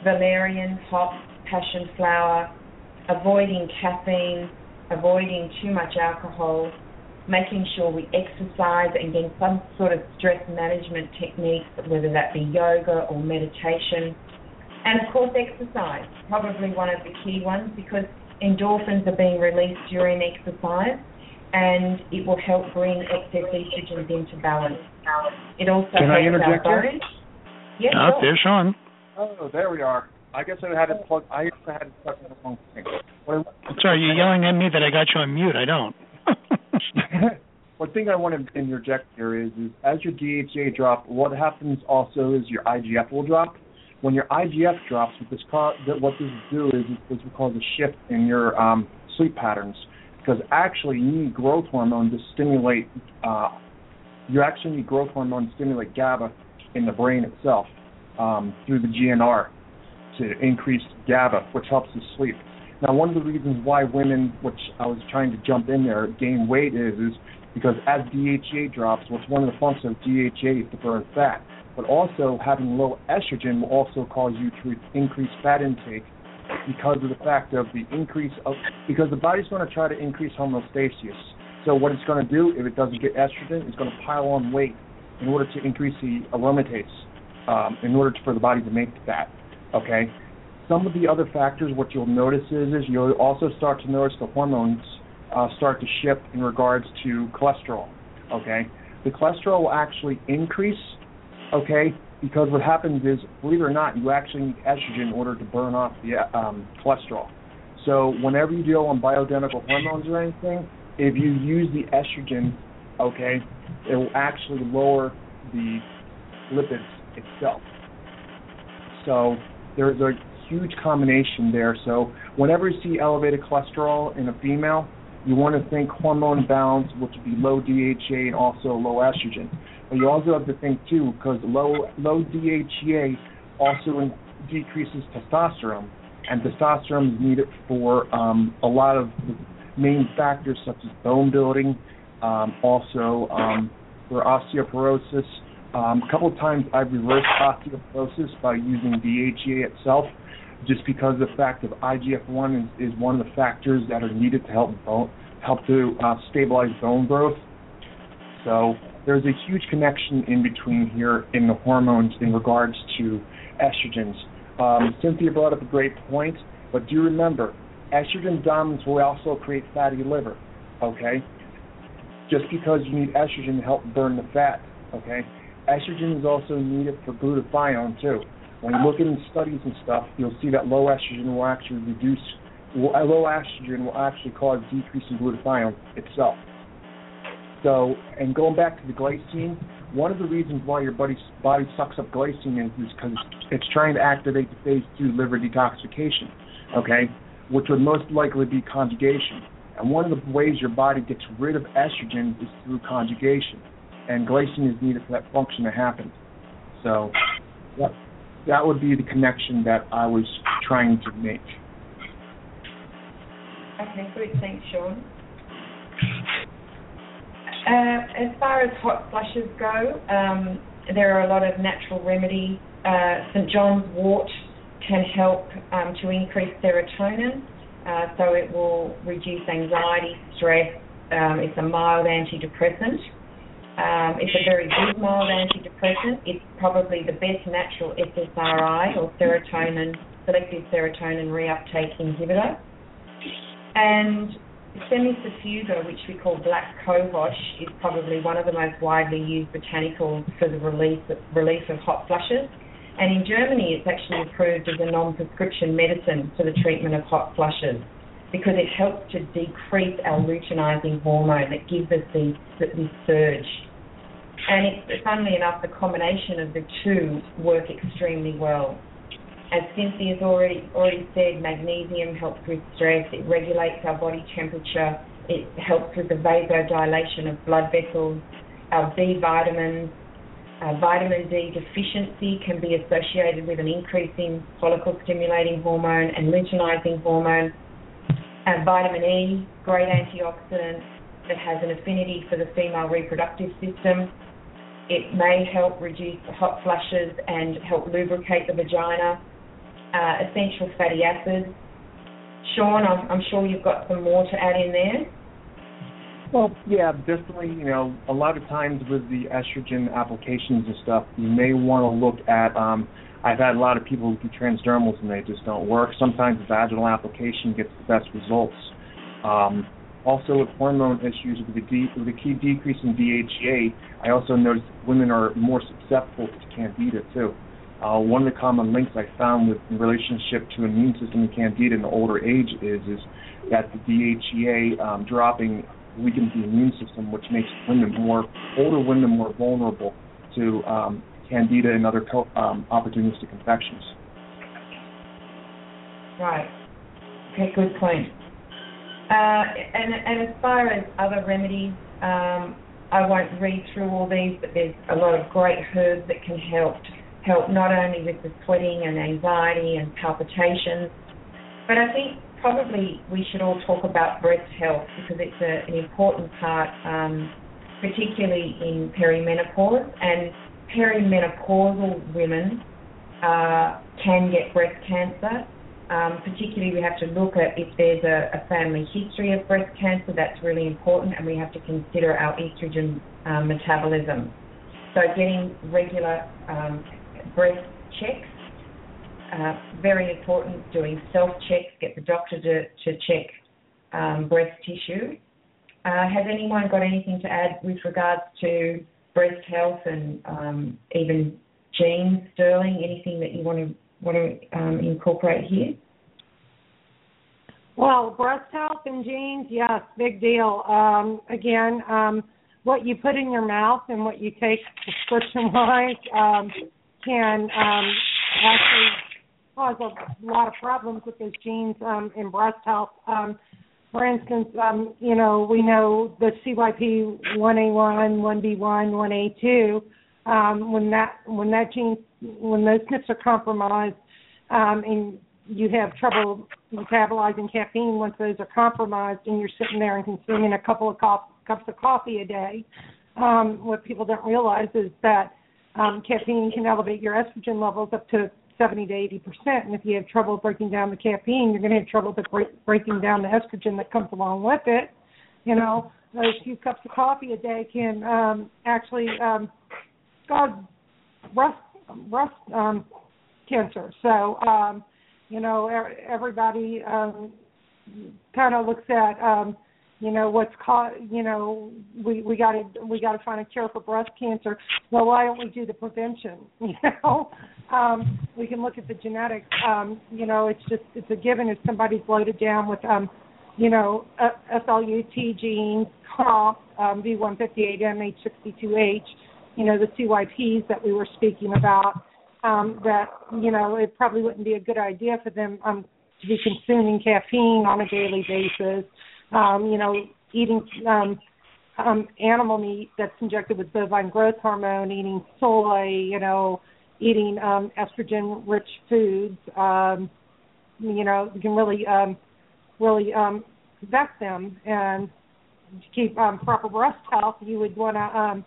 Valerian, hops, passion flower, avoiding caffeine, avoiding too much alcohol, making sure we exercise and getting some sort of stress management techniques, whether that be yoga or meditation. And of course, exercise, probably one of the key ones because endorphins are being released during exercise and it will help bring excess estrogens into balance. It also Can I interject our here? Yes, oh, sure. there's Shawn. Oh, there we are. I guess I had to plug. I had to plug in the wrong thing. Sorry, you're yelling at me that I got you on mute. I don't. One thing I want to interject here is, is as your DHA drop, what happens also is your IGF will drop. When your IGF drops, what this, co- what this will do is, is will cause a shift in your um, sleep patterns because actually you need growth hormone to stimulate. Uh, you actually need growth hormone to stimulate GABA in the brain itself um, through the GNR to increase GABA, which helps us sleep. Now, one of the reasons why women, which I was trying to jump in there, gain weight is, is because as DHA drops, what's one of the functions of DHA is to burn fat. But also having low estrogen will also cause you to increase fat intake because of the fact of the increase of because the body's going to try to increase homeostasis. So what it's going to do if it doesn't get estrogen, it's going to pile on weight in order to increase the aromatase, um, in order to, for the body to make fat. Okay. Some of the other factors, what you'll notice is, is you'll also start to notice the hormones uh, start to shift in regards to cholesterol. Okay. The cholesterol will actually increase. Okay. Because what happens is, believe it or not, you actually need estrogen in order to burn off the um, cholesterol. So whenever you deal on bioidentical hormones or anything, if you use the estrogen, okay, it will actually lower the lipids itself. So there's a huge combination there. So whenever you see elevated cholesterol in a female, you want to think hormone balance, which would be low DHA and also low estrogen. You also have to think too, because low low DHEA also in, decreases testosterone, and testosterone is needed for um, a lot of the main factors such as bone building, um, also um, for osteoporosis. Um, a couple of times I've reversed osteoporosis by using DHEA itself, just because the fact of IGF-1 is, is one of the factors that are needed to help bone, help to uh, stabilize bone growth. So there's a huge connection in between here in the hormones in regards to estrogens. Um, Cynthia brought up a great point, but do remember, estrogen dominance will also create fatty liver. Okay, just because you need estrogen to help burn the fat. Okay, estrogen is also needed for glutathione too. When you look in studies and stuff, you'll see that low estrogen will actually reduce. Will, low estrogen will actually cause decrease in glutathione itself. So, and going back to the glycine, one of the reasons why your body sucks up glycine is because it's trying to activate the phase two liver detoxification. Okay, which would most likely be conjugation. And one of the ways your body gets rid of estrogen is through conjugation. And glycine is needed for that function to happen. So that, that would be the connection that I was trying to make. Okay, great. Thanks, Shawn. Uh, as far as hot flushes go, um, there are a lot of natural remedies. Uh, St. John's wort can help um, to increase serotonin, uh, so it will reduce anxiety, stress. Um, it's a mild antidepressant. Um, it's a very good mild antidepressant. It's probably the best natural SSRI or serotonin, selective serotonin reuptake inhibitor. And Cimicifuga, which we call black cohosh, is probably one of the most widely used botanicals for the relief, relief of hot flushes. And in Germany, it's actually approved as a non-prescription medicine for the treatment of hot flushes because it helps to decrease our luteinizing hormone that gives us the, this surge. And it's, funnily enough, the combination of the two work extremely well. As Cynthia's already already said, magnesium helps with stress. It regulates our body temperature. It helps with the vasodilation of blood vessels. Our B vitamins uh, vitamin D deficiency can be associated with an increase in follicle stimulating hormone and luteinizing hormone. Vitamin E, great antioxidant that has an affinity for the female reproductive system. It may help reduce hot flushes and help lubricate the vagina. Uh, essential fatty acids. Shawn, I'm, I'm sure you've got some more to add in there. Well, yeah, definitely. You know, a lot of times with the estrogen applications and stuff, you may want to look at. Um, I've had a lot of people who do transdermals and they just don't work. Sometimes vaginal application gets the best results. Um, also, with hormone issues, with the, de- with the key decrease in DHEA, I also noticed women are more susceptible to candida too. Uh, one of the common links I found with relationship to immune system and candida in the older age is is that the DHEA um, dropping weakens the immune system, which makes women more older women more vulnerable to um, candida and other co- um, opportunistic infections. Right. Okay, good point. Uh, and, and as far as other remedies, um, I won't read through all these, but there's a lot of great herbs that can help help not only with the sweating and anxiety and palpitations, but I think probably we should all talk about breast health because it's a, an important part, um, particularly in perimenopause. And perimenopausal women uh, can get breast cancer. Um, particularly, we have to look at if there's a, a, family history of breast cancer. That's really important, and we have to consider our estrogen um, metabolism. So, getting regular um, breast checks uh, very important doing self checks, get the doctor to, to check um, breast tissue. Uh, has anyone got anything to add with regards to breast health and um, even genes, Sterling? Anything that you want to want to um, incorporate here? Well, breast health and genes, yes, big deal. Um, again, um, what you put in your mouth and what you take prescription wise um, can um, actually cause a lot of problems with those genes um, in breast health. Um, for instance, um, you know, we know the CYP 1A1, 1B1, 1A2. Um, when that when that gene when those SNPs are compromised, um, and you have trouble metabolizing caffeine once those are compromised, and you're sitting there and consuming a couple of cups cups of coffee a day. Um, what people don't realize is that um, caffeine can elevate your estrogen levels up to 70 to 80 percent. And if you have trouble breaking down the caffeine, you're going to have trouble break, breaking down the estrogen that comes along with it. You know, those few cups of coffee a day can um, actually um, cause breast breast um, cancer. So, um, you know, everybody um, kind of looks at um, you know what's caught you know we we got to we got to find a cure for breast cancer. Well why don't we do the prevention you know? Um we can look at the genetics. Um you know it's just it's a given if somebody's loaded down with um you know SULT genes COMT um V158 MH62H you know the CYPs that we were speaking about um that you know it probably wouldn't be a good idea for them um to be consuming caffeine on a daily basis um, you know, eating um, um, animal meat that's injected with bovine growth hormone, eating soy, you know, eating um, estrogen-rich foods, um, you know, you can really, um, really um, vet them. And to keep um, proper breast health, you would want to um,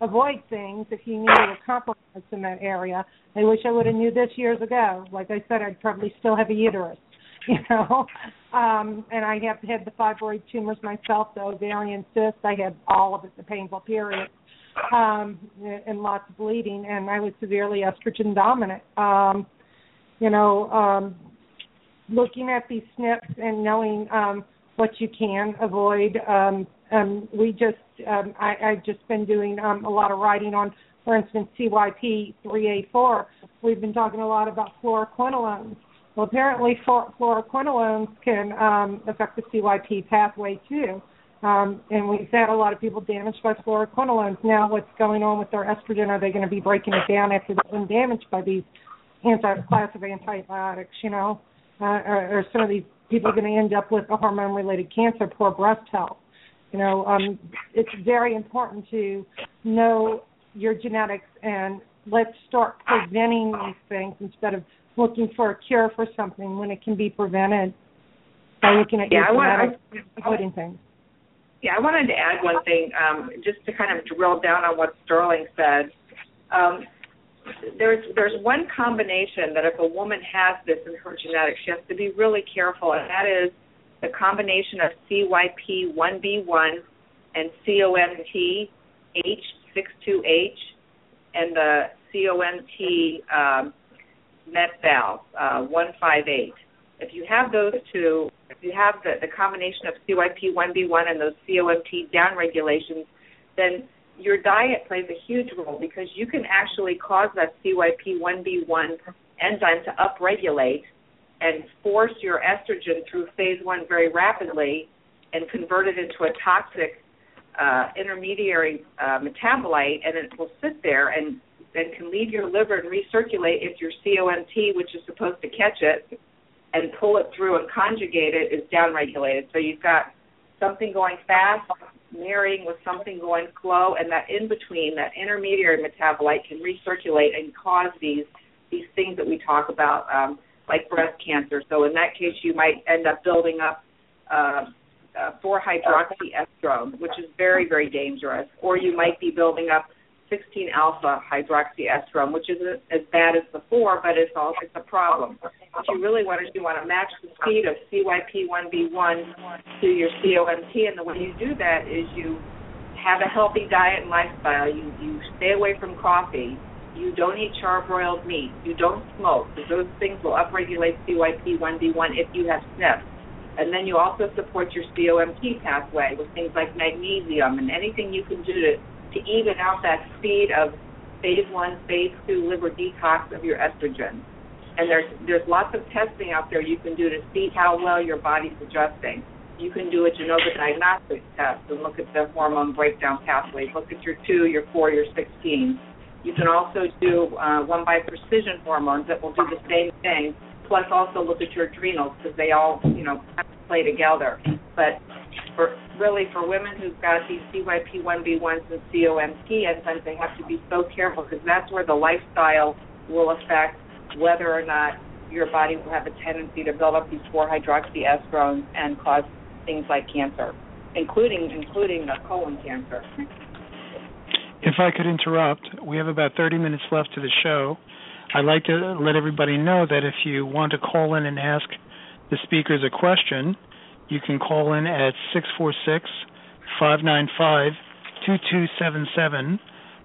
avoid things if you knew you were compromised in that area. I wish I would have knew this years ago. Like I said, I'd probably still have a uterus. you know. Um, and I have had the fibroid tumors myself, the ovarian cyst. I had all of it, the painful periods, um, and lots of bleeding, and I was severely estrogen dominant. Um, you know, um, looking at these SNPs and knowing um, what you can avoid. Um, um, we just, um, I, I've just been doing um, a lot of writing on, for instance, CYP 3A4. We've been talking a lot about fluoroquinolones well, apparently fluoroquinolones can um, affect the CYP pathway too. Um, and we've had a lot of people damaged by fluoroquinolones. Now, what's going on with their estrogen? Are they going to be breaking it down after they've been damaged by these anti class of antibiotics? You know, uh, or, or some of these people going to end up with a hormone-related cancer, poor breast health. You know, um, it's very important to know your genetics and let's start preventing these things instead of looking for a cure for something when it can be prevented by looking at yeah, your avoiding things. Yeah, I wanted to add one thing, um, just to kind of drill down on what Sterling said. Um, there's there's one combination that if a woman has this in her genetics, she has to be really careful, and that is the combination of CYP1B1 and COMT H62H and the COMT um, met valve, uh, 158. If you have those two, if you have the, the combination of CYP1B1 and those COMT downregulations, then your diet plays a huge role because you can actually cause that CYP1B1 enzyme to upregulate and force your estrogen through phase one very rapidly and convert it into a toxic uh, intermediary uh, metabolite, and it will sit there and and can leave your liver and recirculate if your COMT, which is supposed to catch it and pull it through and conjugate it, is downregulated. So you've got something going fast marrying with something going slow, and that in between, that intermediary metabolite can recirculate and cause these these things that we talk about, um, like breast cancer. So in that case, you might end up building up uh, uh, 4-hydroxyestrone, which is very very dangerous, or you might be building up 16 alpha hydroxyestrone, which isn't as bad as before, but it's all it's a problem. What you really want to do, you want to match the speed of CYP1B1 to your COMT, and the way you do that is you have a healthy diet and lifestyle. You you stay away from coffee. You don't eat charbroiled meat. You don't smoke. Those things will upregulate CYP1B1 if you have SNP. And then you also support your COMT pathway with things like magnesium and anything you can do to, to even out that speed of phase one, phase two liver detox of your estrogen. And there's there's lots of testing out there you can do to see how well your body's adjusting. You can do a Genova diagnostic test and look at the hormone breakdown pathways. Look at your two, your four, your 16. You can also do uh, one by precision hormones that will do the same thing. Plus, also look at your adrenals because they all, you know, play together. But for really for women who've got these CYP1B1s and COMT enzymes, they have to be so careful because that's where the lifestyle will affect whether or not your body will have a tendency to build up these 4-hydroxyestrogens and cause things like cancer, including including the colon cancer. If I could interrupt, we have about 30 minutes left to the show. I'd like to let everybody know that if you want to call in and ask the speakers a question, you can call in at 646 595 2277.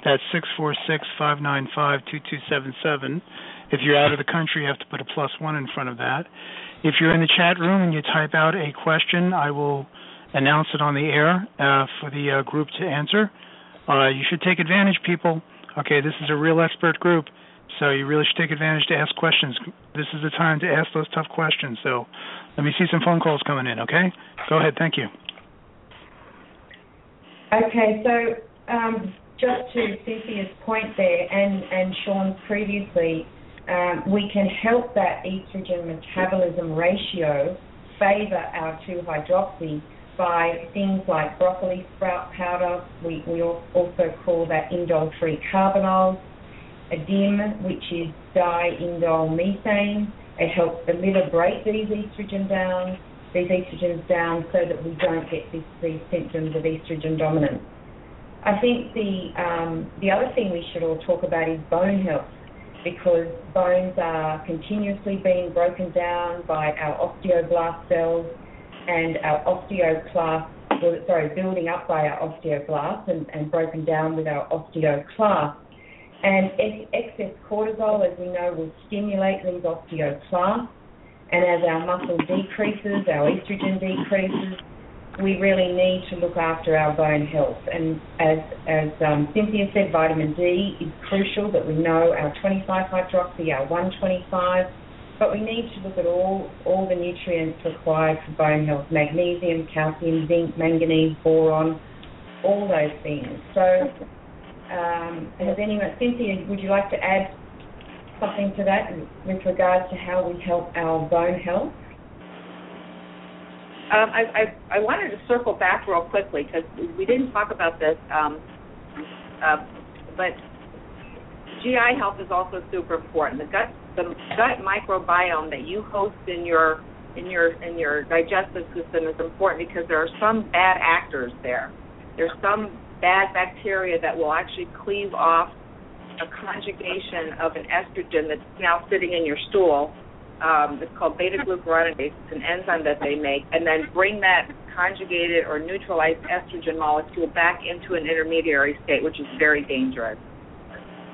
That's 646 595 2277. If you're out of the country, you have to put a plus one in front of that. If you're in the chat room and you type out a question, I will announce it on the air uh, for the uh, group to answer. Uh, you should take advantage, people. Okay, this is a real expert group, so you really should take advantage to ask questions. This is the time to ask those tough questions. So let me see some phone calls coming in, okay? Go ahead, thank you. Okay, so um, just to Cynthia's point there and, and Shawn's previously, um, we can help that estrogen metabolism ratio favor our 2-hydroxy by things like broccoli sprout powder. We, we also call that indole-free carbinol. DIM, which is diindolylmethane. It helps the liver break these estrogen down, these estrogens down, so that we don't get this, these symptoms of estrogen dominance. I think the um, the other thing we should all talk about is bone health because bones are continuously being broken down by our osteoblast cells and our osteoclast, sorry, building up by our osteoblasts and, and broken down with our osteoclast. And excess cortisol, as we know, will stimulate these osteoclasts. And as our muscle decreases, our estrogen decreases, we really need to look after our bone health. And as as um, Cynthia said, vitamin D is crucial. That we know our 25 hydroxy, our 125, but we need to look at all all the nutrients required for bone health: magnesium, calcium, zinc, manganese, boron, all those things. So, um, has anyone, Cynthia, would you like to add something to that with regards to how we help our bone health? Um, I, I, I wanted to circle back real quickly because we didn't talk about this, um, uh, but GI health is also super important. The gut the gut microbiome that you host in your in your in your digestive system is important because there are some bad actors there. There's some bad bacteria that will actually cleave off a conjugation of an estrogen that's now sitting in your stool um, it's called beta glucuronidase. It's an enzyme that they make, and then bring that conjugated or neutralized estrogen molecule back into an intermediary state, which is very dangerous.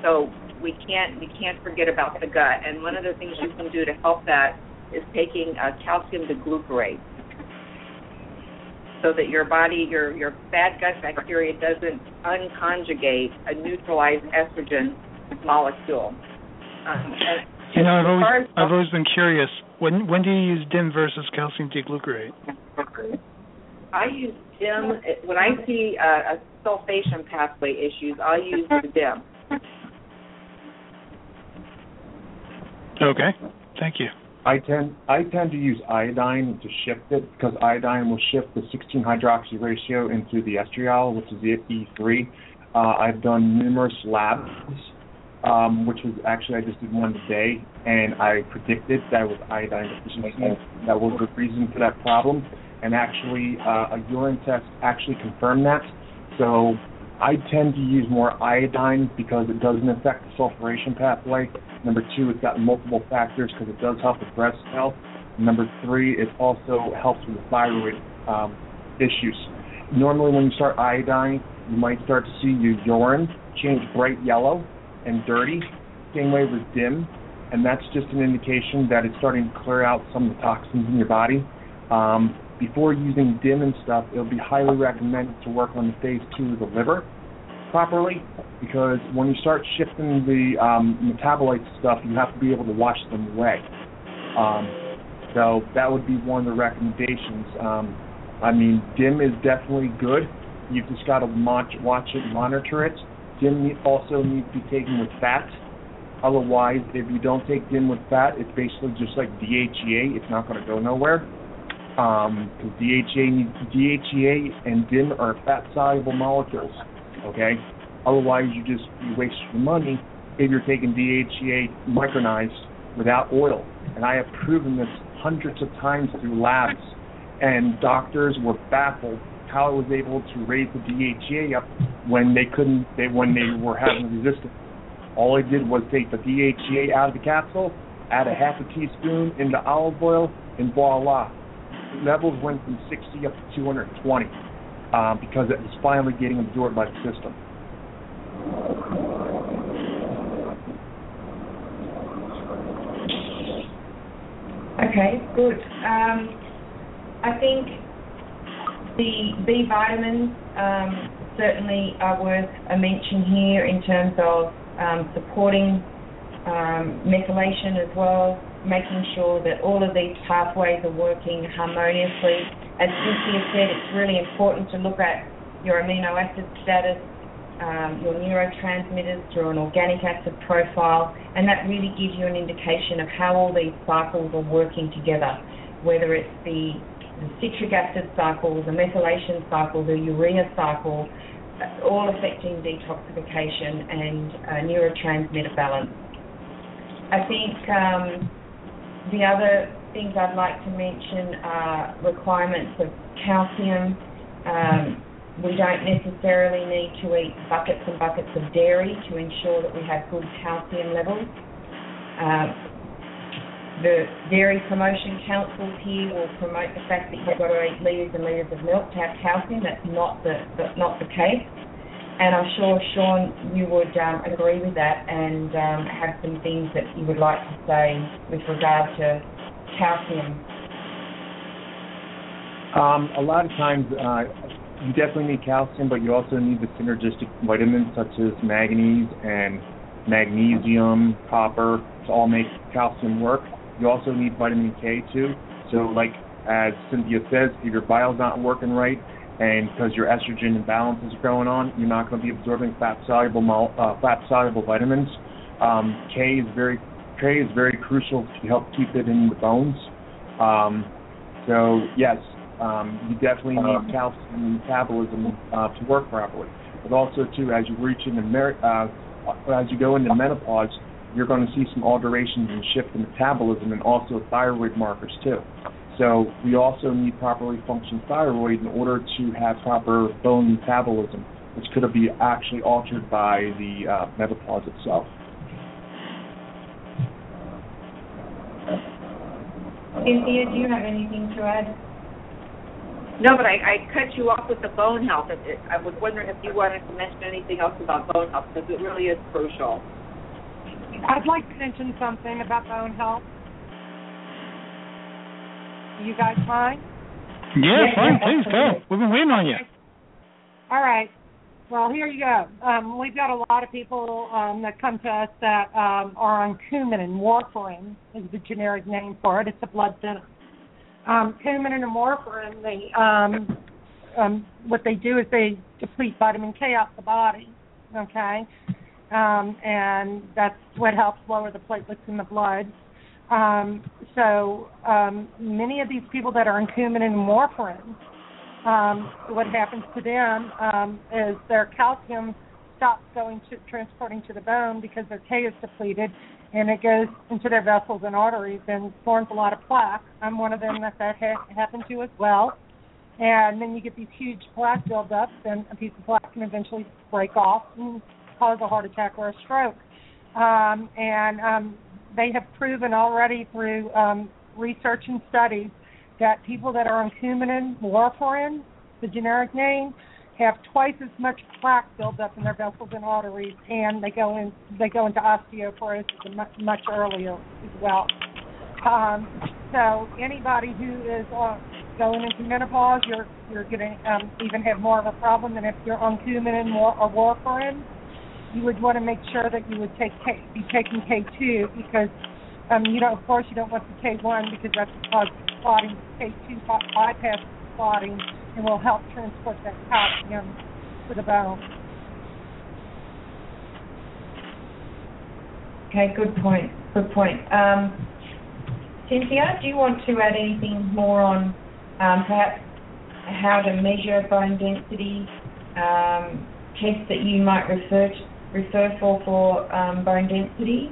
So we can't we can't forget about the gut. And one of the things you can do to help that is taking uh, calcium deglucarate, so that your body your your bad gut bacteria doesn't unconjugate a neutralized estrogen molecule. Um, you know, I've always I've always been curious. When when do you use DIM versus calcium deglucarate? I use DIM when I see uh, a sulfation pathway issues. I'll use the DIM. Okay, thank you. I tend I tend to use iodine to shift it because iodine will shift the 16 hydroxy ratio into the estriol, which is the E3. Uh, I've done numerous labs um, which was actually I just did one today, and I predicted that was iodine deficiency. That was the reason for that problem, and actually uh, a urine test actually confirmed that. So I tend to use more iodine because it doesn't affect the sulfuration pathway. Number two, it's got multiple factors because it does help with breast health. Number three, it also helps with thyroid um, issues. Normally, when you start iodine, you might start to see your urine change bright yellow, and dirty. Same way with DIM, and that's just an indication that it's starting to clear out some of the toxins in your body. Um, before using DIM and stuff, it'll be highly recommended to work on the phase two of the liver properly because when you start shifting the um, metabolites stuff, you have to be able to wash them away. Um, so that would be one of the recommendations. Um, I mean, DIM is definitely good. You've just got to watch, watch it, monitor it. DIM also needs to be taken with fat. Otherwise, if you don't take DIM with fat, it's basically just like DHEA. It's not going to go nowhere. Um, because DHEA, and DIM are fat-soluble molecules. Okay. Otherwise, you just you waste your money if you're taking DHEA micronized without oil. And I have proven this hundreds of times through labs, and doctors were baffled how I was able to raise the DHEA up when they couldn't, they when they were having resistance. All I did was take the DHEA out of the capsule, add a half a teaspoon into olive oil, and voila, levels went from 60 up to 220 um, because it was finally getting absorbed by the system. Okay, good. Um, I think the B vitamins um, certainly are worth a mention here in terms of um, supporting um, methylation as well, making sure that all of these pathways are working harmoniously. As Cynthia said, it's really important to look at your amino acid status, um, your neurotransmitters through an organic acid profile, and that really gives you an indication of how all these cycles are working together, whether it's the the citric acid cycle, the methylation cycle, the urea cycle, uh, all affecting detoxification and uh, neurotransmitter balance. I think um, the other things I'd like to mention are requirements of calcium. Um, we don't necessarily need to eat buckets and buckets of dairy to ensure that we have good calcium levels. Uh, the Dairy Promotion Councils here will promote the fact that you've got to eat litres and litres of milk to have calcium. That's not the, the not the case. And I'm sure, Shawn, you would um, agree with that and um, have some things that you would like to say with regard to calcium. Um, a lot of times, uh, you definitely need calcium, but you also need the synergistic vitamins such as manganese and magnesium, copper to all make calcium work. You also need vitamin K too. So, like as Cynthia says, if your bile's not working right, and because your estrogen imbalance is going on, you're not going to be absorbing fat soluble uh, fat soluble vitamins. Um, K is very K is very crucial to help keep it in the bones. Um, so yes, um, you definitely need calcium metabolism uh, to work properly. But also too, as you reach into mer- uh, as you go into menopause, you're going to see some alterations and shift in metabolism and also thyroid markers too. So we also need properly functioning thyroid in order to have proper bone metabolism, which could be actually altered by the uh, menopause itself. Cynthia, do you have anything to add? No, but I, I cut you off with the bone health. I was wondering if you wanted to mention anything else about bone health because it really is crucial. I'd like to mention something about bone health. You guys fine? Yeah, yeah fine. Please go. We've been waiting on you. All right. Well, here you go. Um, we've got a lot of people um, that come to us that um, are on Coumadin. And warfarin is the generic name for it. It's a blood thinner. Um, Coumadin and warfarin, they, um, um, what they do is they deplete vitamin K out the body. Okay, um, and that's what helps lower the platelets in the blood. Um, so um, many of these people that are in Coumadin and warfarin, um, what happens to them um, is their calcium stops going to transporting to the bone because their K is depleted, and it goes into their vessels and arteries and forms a lot of plaque. I'm one of them that that ha- happened to as well. And then you get these huge plaque buildups, and a piece of plaque can eventually break off and cause a heart attack or a stroke. Um, and um, they have proven already through um, research and studies that people that are on Coumadin, warfarin, the generic name, have twice as much plaque build up in their vessels and arteries, and they go in they go into osteoporosis much, much earlier as well. Um, so anybody who is uh, going into menopause, you're you're going to um, even have more of a problem than if you're on Coumadin or, or warfarin. You would want to make sure that you would take K, be taking K2 because um, you know, of course, you don't want the K1 because that's cause clotting. K2 bypasses clotting and will help transport that calcium to the bone. Okay, good point. Good point. Um, Cynthia, do you want to add anything more on um, perhaps how to measure bone density, um, tests that you might refer to, refer for for um, bone density?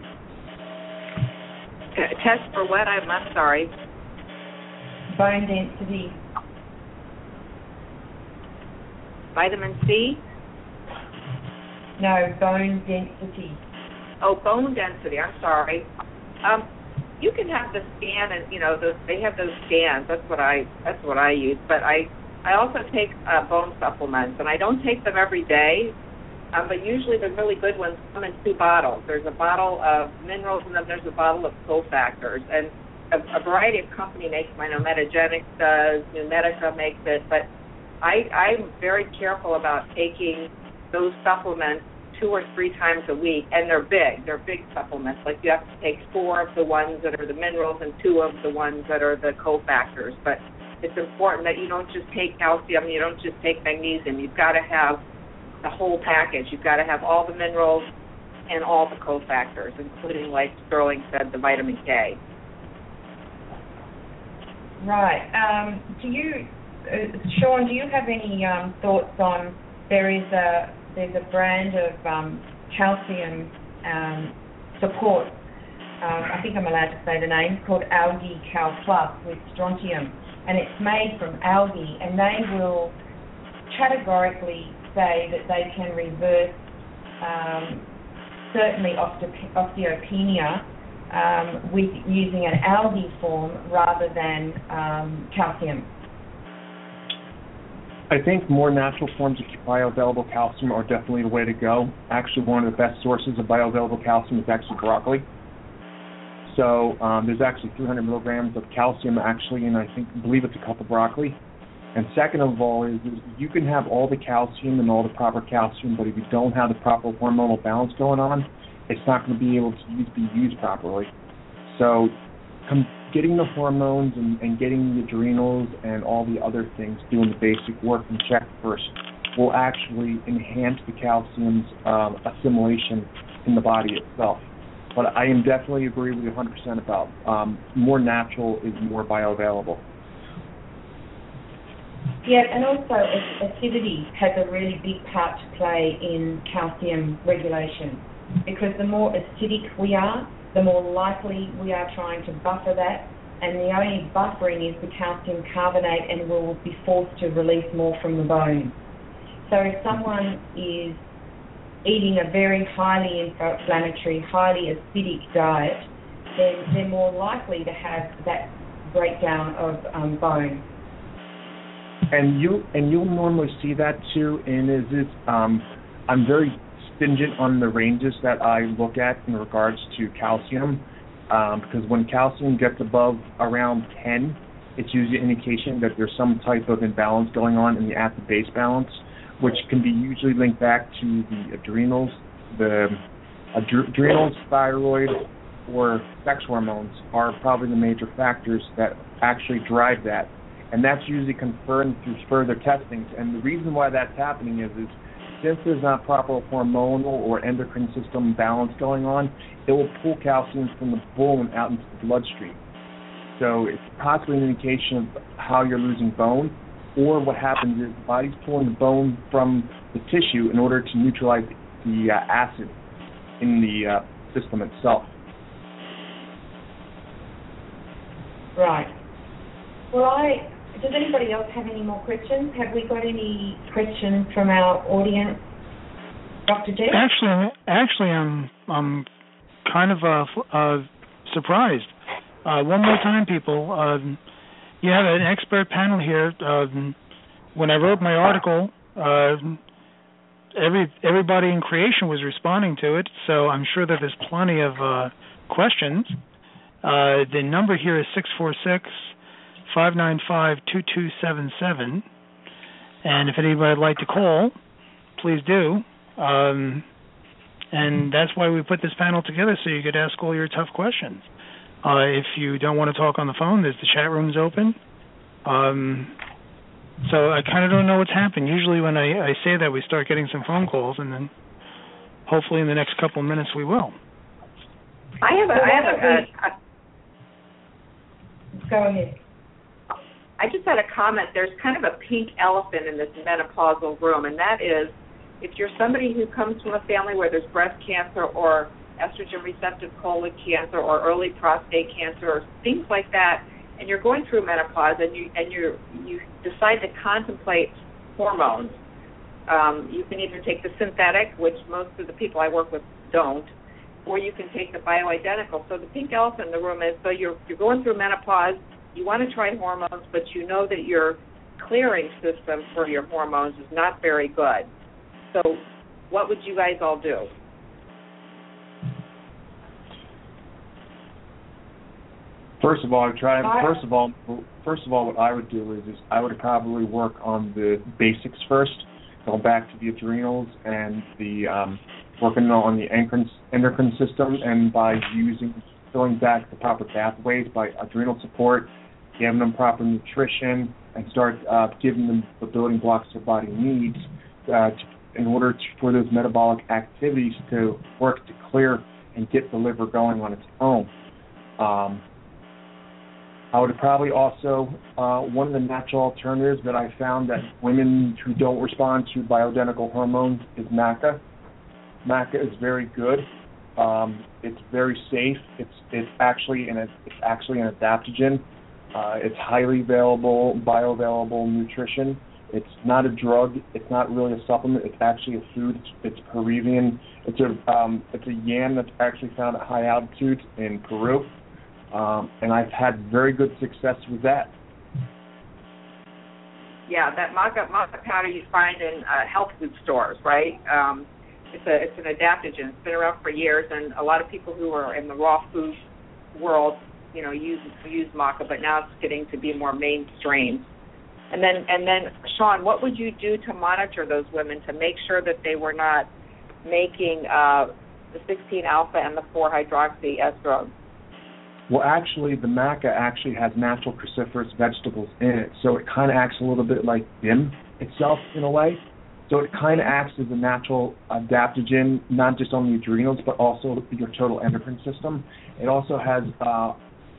Test for what? I'm, I'm sorry. Bone density. Vitamin C? No, bone density. Oh, bone density. I'm sorry. Um, you can have the scan, and you know, those, they have those scans. That's what I. That's what I use. But I, I also take uh, bone supplements, and I don't take them every day. Um, but usually the really good ones come in two bottles. There's a bottle of minerals, and then there's a bottle of cofactors. And a, a variety of company makes know Metagenics does, Numedica makes it, but I, I'm very careful about taking those supplements two or three times a week, and they're big. They're big supplements. Like you have to take four of the ones that are the minerals and two of the ones that are the cofactors. But it's important that you don't just take calcium, you don't just take magnesium. You've got to have the whole package. You've got to have all the minerals and all the cofactors, including, like Sterling said, the vitamin K. Right. Um, do you, uh, Shawn? Do you have any um, thoughts on there is a there's a brand of um, calcium um, support. Um, I think I'm allowed to say the name. called Algae Cal Plus with strontium, and it's made from algae, and they will categorically say that they can reverse um, certainly osteopenia um, with using an algae form rather than um, calcium. I think more natural forms of bioavailable calcium are definitely the way to go. Actually, one of the best sources of bioavailable calcium is actually broccoli. So um, there's actually 300 milligrams of calcium actually, and I think believe it's a cup of broccoli. And second of all is, is you can have all the calcium and all the proper calcium, but if you don't have the proper hormonal balance going on, it's not going to be able to use, be used properly. So com- getting the hormones and, and getting the adrenals and all the other things doing the basic work and check first will actually enhance the calcium's um, assimilation in the body itself. But I am definitely agree with you 100% about um, more natural is more bioavailable. Yeah, and also acidity has a really big part to play in calcium regulation because the more acidic we are, the more likely we are trying to buffer that. And the only buffering is the calcium carbonate, and we'll be forced to release more from the bone. So if someone is eating a very highly inflammatory, highly acidic diet, then they're more likely to have that breakdown of um, bone. And you and you'll normally see that too. And is it? Um, I'm very stringent on the ranges that I look at in regards to calcium, um, because when calcium gets above around 10, it's usually an indication that there's some type of imbalance going on in the acid base balance, which can be usually linked back to the adrenals, the adrenals, thyroid, or sex hormones are probably the major factors that actually drive that. And that's usually confirmed through further testings. And the reason why that's happening is, is since there's not proper hormonal or endocrine system balance going on, it will pull calcium from the bone out into the bloodstream. So it's possibly an indication of how you're losing bone, or what happens is the body's pulling the bone from the tissue in order to neutralize the uh, acid in the uh, system itself. Right. Well, I does anybody else have any more questions? Have we got any questions from our audience, Dr. Actually, actually, I'm I'm kind of uh, uh, surprised. Uh, one more time, people. Um, you have an expert panel here. Um, when I wrote my article, Uh, every everybody in creation was responding to it, so I'm sure that there's plenty of uh, questions. Uh, the number here is six four six five nine five two two seven seven, and if anybody would like to call, please do. Um, and that's why we put this panel together so you could ask all your tough questions. Uh, if you don't want to talk on the phone, there's the chat rooms open. Um, so I kind of don't know what's happened. Usually when I, I say that, we start getting some phone calls, and then hopefully in the next couple of minutes we will. I have a, I have a, a, a go ahead. I just had a comment. There's kind of a pink elephant in this menopausal room, and that is if you're somebody who comes from a family where there's breast cancer or estrogen receptive colon cancer or early prostate cancer or things like that, and you're going through menopause and you and you you decide to contemplate hormones, um, you can either take the synthetic, which most of the people I work with don't, or you can take the bioidentical. So the pink elephant in the room is so you're you're going through menopause you want to try hormones, but you know that your clearing system for your hormones is not very good. So, what would you guys all do? First of all, I try. First of all, first of all, what I would do is, is I would probably work on the basics first, go back to the adrenals and the um, working on the endocrine, endocrine system, and by using filling back the proper pathways by adrenal support, giving them proper nutrition, and start uh, giving them the building blocks their body needs uh, in order to, for those metabolic activities to work to clear and get the liver going on its own. Um, I would probably also uh, one of the natural alternatives that I found that women who don't respond to bioidentical hormones is maca. Maca is very good. Um, it's very safe. It's it's actually an it's actually an adaptogen. Uh, it's highly available, bioavailable nutrition. It's not a drug. It's not really a supplement. It's actually a food. It's, it's Peruvian. It's a um, it's a yam that's actually found at high altitudes in Peru, um, and I've had very good success with that. Yeah, that maca maca powder you find in uh, health food stores, right? Um, it's a it's an adaptogen. It's been around for years, and a lot of people who are in the raw food world, you know, use use maca, but now it's getting to be more mainstream. And then and then Shawn, what would you do to monitor those women to make sure that they were not making uh, the 16 alpha and the 4 hydroxy estrone? Well, actually, the maca actually has natural cruciferous vegetables in it, so it kind of acts a little bit like DIM itself in a way. So it kind of acts as a natural adaptogen, not just on the adrenals, but also your total endocrine system. It also has uh,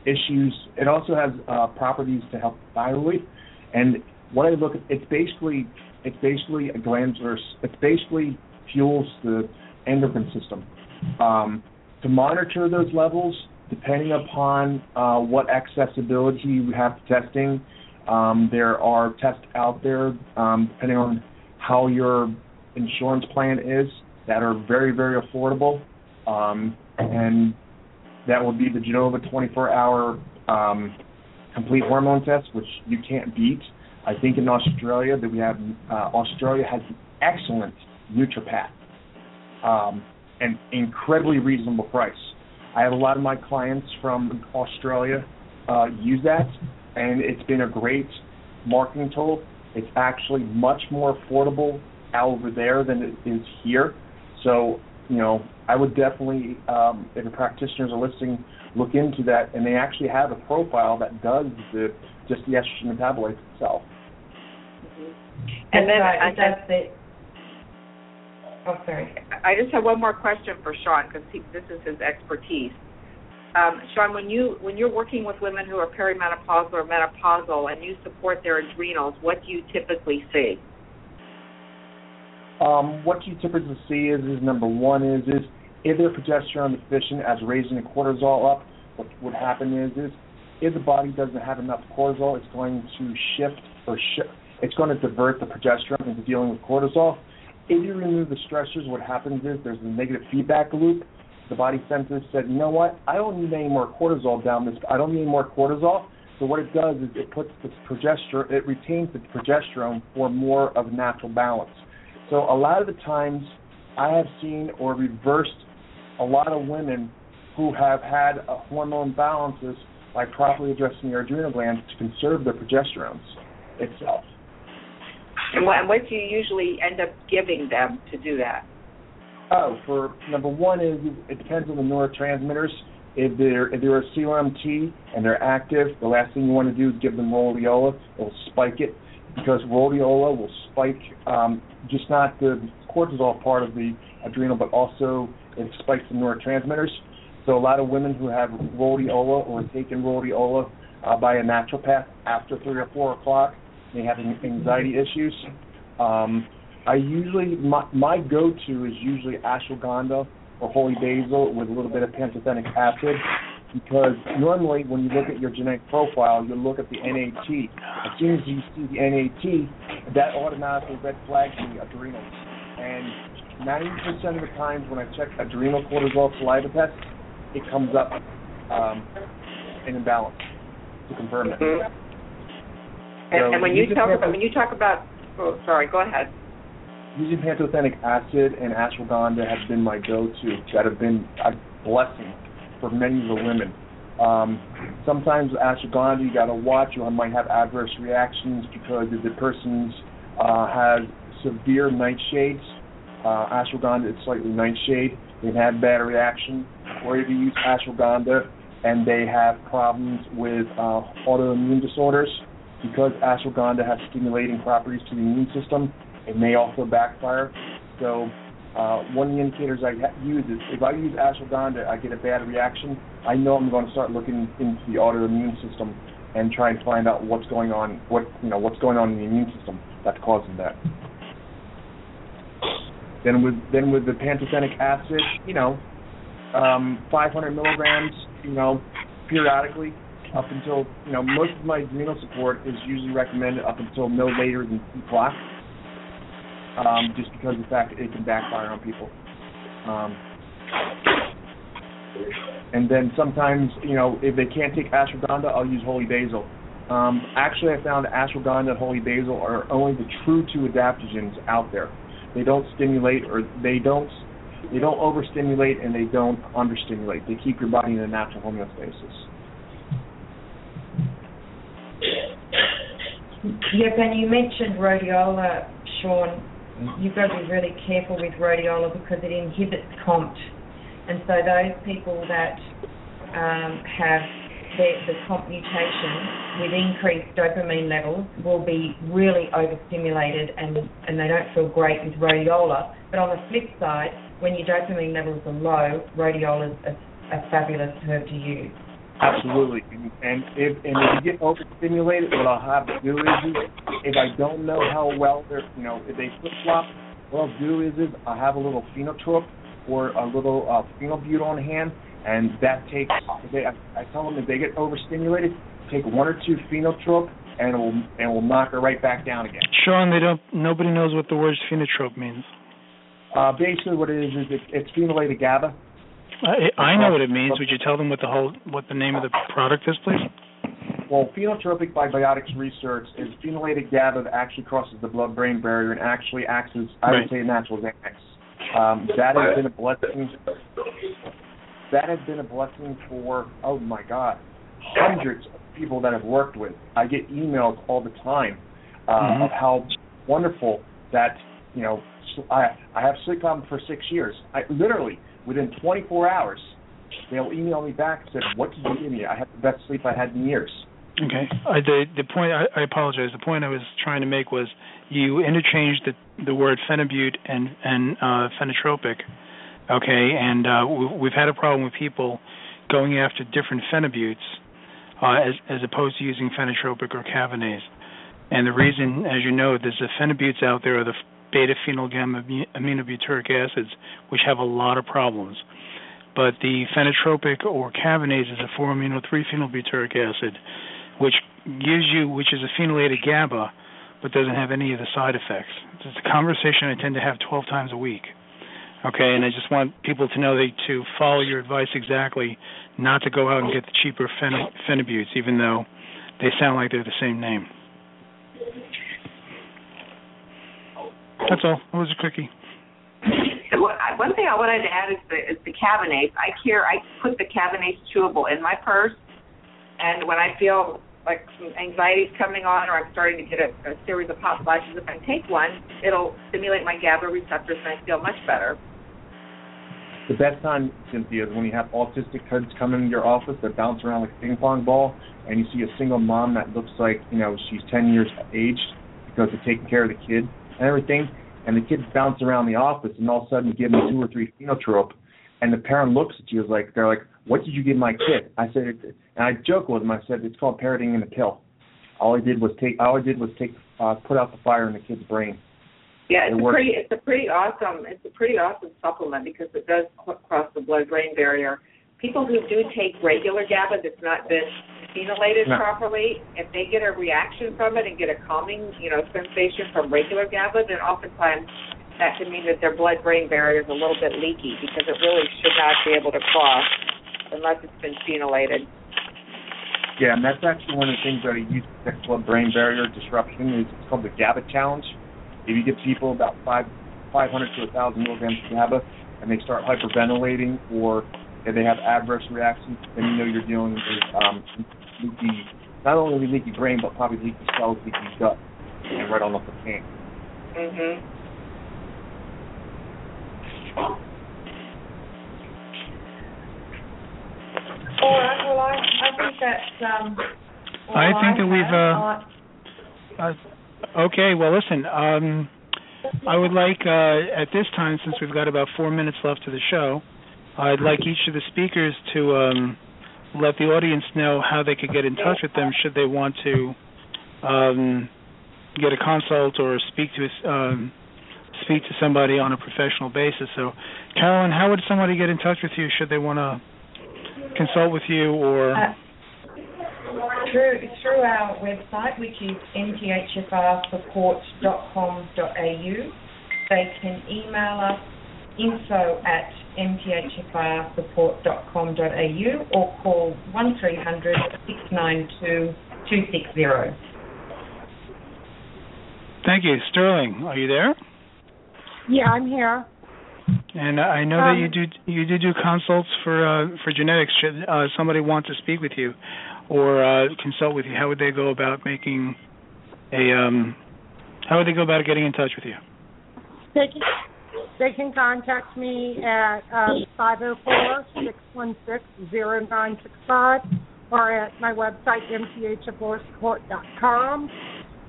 issues. It also has uh, properties to help thyroid. And what I look at, it's basically it's basically a glandular. It basically fuels the endocrine system. Um, to monitor those levels, depending upon uh, what accessibility you have to testing, um, there are tests out there um, depending on how your insurance plan is that are very, very affordable. Um, and that will be the Genova 24 hour um, complete hormone test, which you can't beat. I think in Australia that we have uh, Australia has an excellent NutriPath, um, an incredibly reasonable price. I have a lot of my clients from Australia uh, use that, and it's been a great marketing tool. It's actually much more affordable over there than it is here. So, you know, I would definitely, um, if the practitioners are listening, look into that. And they actually have a profile that does the just the estrogen metabolite itself. Mm-hmm. And then I, that's it. Oh, sorry. I just have one more question for Shawn because this is his expertise. Um, Shawn, when you when you're working with women who are perimenopausal or menopausal and you support their adrenals, what do you typically see? Um, what you typically see is, is number one is is if they're progesterone deficient as raising the cortisol up, what would happen is is if the body doesn't have enough cortisol, it's going to shift or shift. It's going to divert the progesterone into dealing with cortisol. If you remove the stressors, what happens is there's a negative feedback loop the body senses said, you know what, I don't need any more cortisol down this. I don't need any more cortisol. So what it does is it puts the progesterone, it retains the progesterone for more of natural balance. So a lot of the times I have seen or reversed a lot of women who have had uh, hormone imbalances by properly addressing their adrenal glands to conserve their progesterones itself. And what, what do you usually end up giving them to do that? Oh, for number one is it depends on the neurotransmitters. If they're if they're a COMT and they're active, the last thing you want to do is give them rhodiola. It'll spike it because rhodiola will spike um, just not the cortisol part of the adrenal, but also it spikes the neurotransmitters. So a lot of women who have rhodiola or taken rhodiola uh, by a naturopath after three or four o'clock may have anxiety issues. Um, I usually my, my go-to is usually ashwagandha or holy basil with a little bit of pantothenic acid because normally when you look at your genetic profile, you look at the NAT. As soon as you see the NAT, that automatically red flags the adrenals. And 90% of the times when I check adrenal cortisol saliva test, it comes up um, in imbalance to confirm it. Mm-hmm. And, so and when you talk about when you talk about, oh, sorry, go ahead. Using pantothenic acid and ashwagandha have been my go-to. That have been a blessing for many of the women. Um, sometimes ashwagandha you got to watch. You might have adverse reactions because if the person uh, has severe nightshades, uh, ashwagandha is slightly nightshade. They've had bad reaction. Or if you use ashwagandha and they have problems with uh, autoimmune disorders, because ashwagandha has stimulating properties to the immune system, it may also backfire. So uh, one of the indicators I use is if I use ashwagandha, I get a bad reaction. I know I'm going to start looking into the autoimmune system and try and find out what's going on, what you know, what's going on in the immune system that's causing that. Then with then with the pantothenic acid, you know, um, 500 milligrams, you know, periodically up until you know most of my adrenal support is usually recommended up until no later than two o'clock, um, just because of the fact it can backfire on people. Um, and then sometimes you know if they can't take ashwagandha, I'll use holy basil. Um, actually, I found ashwagandha and holy basil are only the true two adaptogens out there. They don't stimulate or they don't they don't overstimulate and they don't understimulate. They keep your body in a natural homeostasis. Yep, and you mentioned rhodiola, Shawn. You've got to be really careful with rhodiola because it inhibits COMT. And so those people that um, have the, the COMT mutation with increased dopamine levels will be really overstimulated and, and they don't feel great with rhodiola. But on the flip side, when your dopamine levels are low, rhodiola is a, a fabulous herb to use. Absolutely. And, and if and if you get overstimulated, what I'll have to do is, if I don't know how well they're, you know, if they flip flop, what I'll do is, is I have a little phenotrope or a little uh, phenibut on hand, and that takes. They, I, I tell them if they get overstimulated, take one or two phenotrope, and it will and will knock her right back down again. Shawn, they don't. Nobody knows what the word phenotrope means. Uh, basically, what it is is it, it's phenylated GABA. I, I know what it means. Would you tell them what the whole what the name of the product is, please? Well, phenotropic Biotics Research is phenylated GABA that actually crosses the blood-brain barrier and actually acts as, I right. would say, a natural Xanax. Um, that has been a blessing. That has been a blessing for oh my God, hundreds of people that I've worked with. I get emails all the time uh, mm-hmm. of how wonderful that you know. I I have sleep problems for six years. I literally within 24 hours, they'll email me back and say, "What did you give me? I had the best sleep I had in years." Okay. Uh, the the point I, I apologize. The point I was trying to make was you interchanged the the word phenibut and and uh, phenotropic. Okay, and uh, we, we've had a problem with people going after different phenibuts uh, as as opposed to using phenotropic or Kavinace. And the reason, as you know, there's the phenibuts out there, are the beta phenyl gamma aminobutyric acids, which have a lot of problems. But the phenotropic or Kavinace is a 4-amino 3-phenylbutyric acid, which gives you, which is a phenylated GABA, but doesn't have any of the side effects. It's a conversation I tend to have 12 times a week. Okay, and I just want people to know that to follow your advice exactly, not to go out and get the cheaper phen- phenibutes, even though they sound like they're the same name. That's all. It was a quickie. One thing I wanted to add is the is the Kavinace. I care. I put the Kavinace chewable in my purse, and when I feel like some anxiety's coming on, or I'm starting to get a, a series of hot flashes, if I take one, it'll stimulate my GABA receptors, and I feel much better. The best time, Cynthia, is when you have autistic kids come into your office that bounce around like a ping pong ball, and you see a single mom that looks like you know she's 10 years aged because of taking care of the kid and everything and the kids bounce around the office, and all of a sudden you give them two or three phenotrope, and the parent looks at you like they're like, "What did you give my kid?" I said, and I joke with them. I said, "It's called parroting in a pill." All I did was take all I did was take uh, put out the fire in the kid's brain. Yeah, it's it a pretty it's a pretty awesome it's a pretty awesome supplement because it does cross the blood brain barrier. People who do take regular GABA that's not been phenylated no. properly, if they get a reaction from it and get a calming, you know, sensation from regular GABA, then oftentimes that can mean that their blood-brain barrier is a little bit leaky because it really should not be able to cross unless it's been phenylated. Yeah, and that's actually one of the things that I use to blood-brain barrier disruption is it's called the GABA challenge. If you give people about five, 500 to 1,000 milligrams of GABA and they start hyperventilating or if they have adverse reactions, then you know you're dealing with um, leaky, not only leaky brain, but probably leaky cells, leaky gut, and right on off the pain. Mhm. All right. Well, I, I think that's. Um, I think that we've. Uh, uh, okay. Well, listen. Um, I would like uh, at this time, since we've got about four minutes left to the show, I'd like each of the speakers to um, let the audience know how they could get in touch with them should they want to um, get a consult or speak to um, speak to somebody on a professional basis. So, Carolyn, how would somebody get in touch with you should they want to consult with you or? Uh, through through our website, which is mthfrsupport.com.au, they can email us info at mthfrsupport.com.au or call 1300 692 260. Thank you. Sterling, are you there? Yeah, I'm here. And I know um, that you do you do do consults for uh, for genetics. Should uh, somebody want to speak with you or uh, consult with you, how would they go about making a um, how would they go about getting in touch with you? They can they can contact me at um, 504-616-0965 or at my website, mthfrsupport.com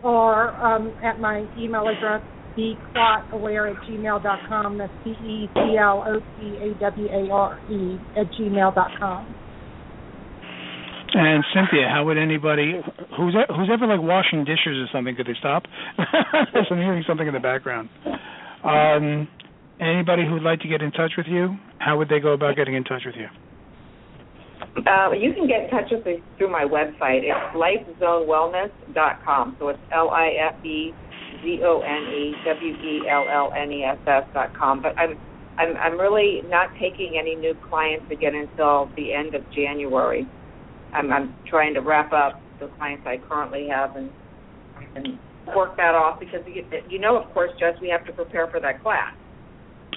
or um, at my email address, beclotaware at gmail.com. That's B-E-C-L-O-T-A-W-A-R-E at gmail.com. And Cynthia, how would anybody who's who's ever like washing dishes or something? Could they stop? I'm hearing something in the background. Um, anybody who would like to get in touch with you, how would they go about getting in touch with you? Uh, you can get in touch with me through my website. It's lifezonewellness.com. So it's L I F E Z O N E W E L L N E S S dot com. But I'm I'm I'm really not taking any new clients again until the end of January. I'm I'm trying to wrap up the clients I currently have and and work that off because you, you know, of course, Jess, we have to prepare for that class.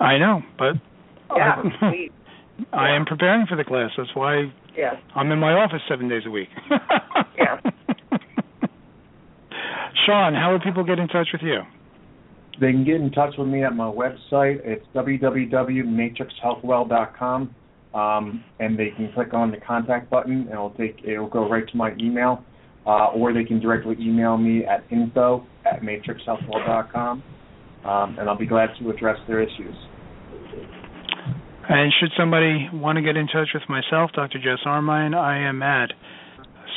I know, but yeah, I, we, I am preparing for the class. That's why yes. I'm in my office seven days a week. yeah. Shawn, how would people get in touch with you? They can get in touch with me at my website. It's www.matrixhealthwell.com, um, and they can click on the contact button, and it'll take it'll go right to my email, uh, or they can directly email me at info at matrixhealthwell.com um, and I'll be glad to address their issues. And should somebody want to get in touch with myself, Dr. Jess Armine, I am at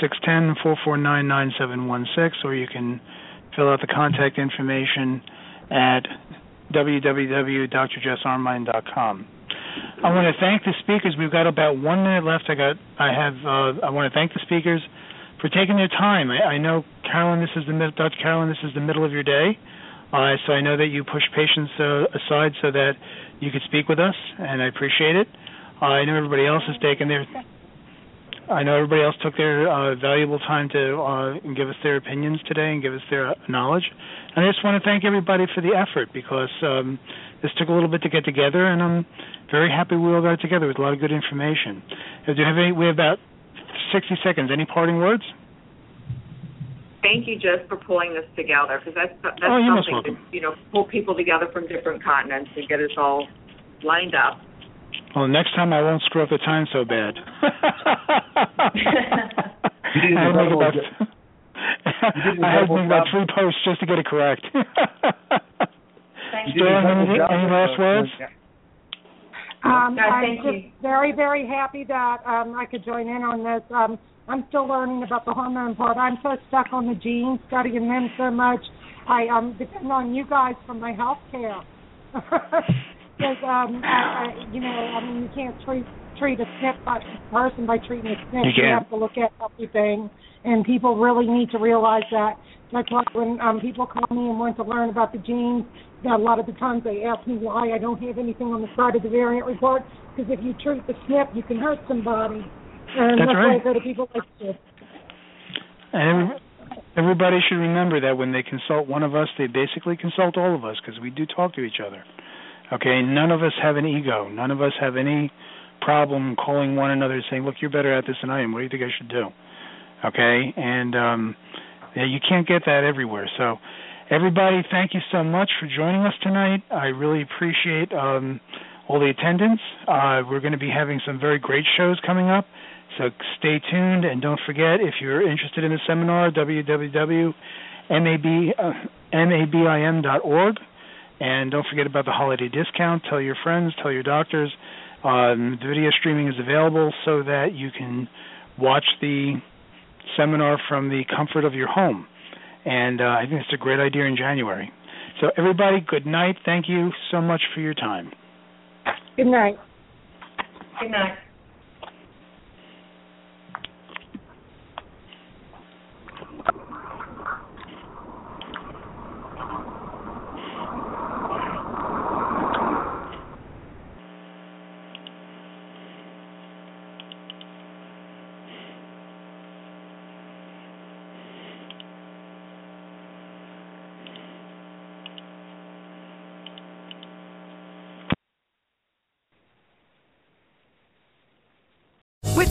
610-449-9716, or you can fill out the contact information at www.drjessarmine.com. I want to thank the speakers. We've got about one minute left. I got. I have. Uh, I want to thank the speakers for taking their time. I, I know, Carolyn. This is the Dr. Carolyn. This is the middle of your day. Uh, so I know that you push patients uh, aside so that you could speak with us, and I appreciate it. Uh, I know everybody else has taken their I know everybody else took their uh, valuable time to uh, give us their opinions today and give us their knowledge. And I just want to thank everybody for the effort because um, this took a little bit to get together, and I'm very happy we all got together with a lot of good information. Uh, do you have any? We have about 60 seconds. Any parting words? Thank you, Jess for pulling this together because that's that's oh, something to you know pull people together from different continents and get us all lined up. Well, next time I won't screw up the time so bad. you I did about, you I had to make about three posts just to get it correct. Thank you. Any, any last words? Um, No, I'm just you. very, very happy that um, I could join in on this. Um, I'm still learning about the hormone part. I'm so stuck on the genes, studying them so much. I um, depend on you guys for my health care. Because, um, I, I, you know, I mean, you can't treat treat a SNP by, person by treating a SNP. You can't. have to look at everything, and people really need to realize that. That's why when um, people call me and want to learn about the genes, a lot of the times they ask me why I don't have anything on the side of the variant report. Because if you treat the SNP, you can hurt somebody, and That's that's right. Go to people like this. And everybody should remember that when they consult one of us, they basically consult all of us because we do talk to each other. Okay, none of us have an ego. None of us have any problem calling one another and saying, "Look, you're better at this than I am. What do you think I should do?" Okay, and um, yeah, you can't get that everywhere. So, everybody, thank you so much for joining us tonight. I really appreciate um, all the attendance. Uh, we're going to be having some very great shows coming up. So stay tuned and don't forget if you're interested in the seminar, www.mabim.org. And don't forget about the holiday discount. Tell your friends, tell your doctors. Um, the video streaming is available so that you can watch the seminar from the comfort of your home. And uh, I think it's a great idea in January. So, everybody, good night. Thank you so much for your time. Good night. Good night.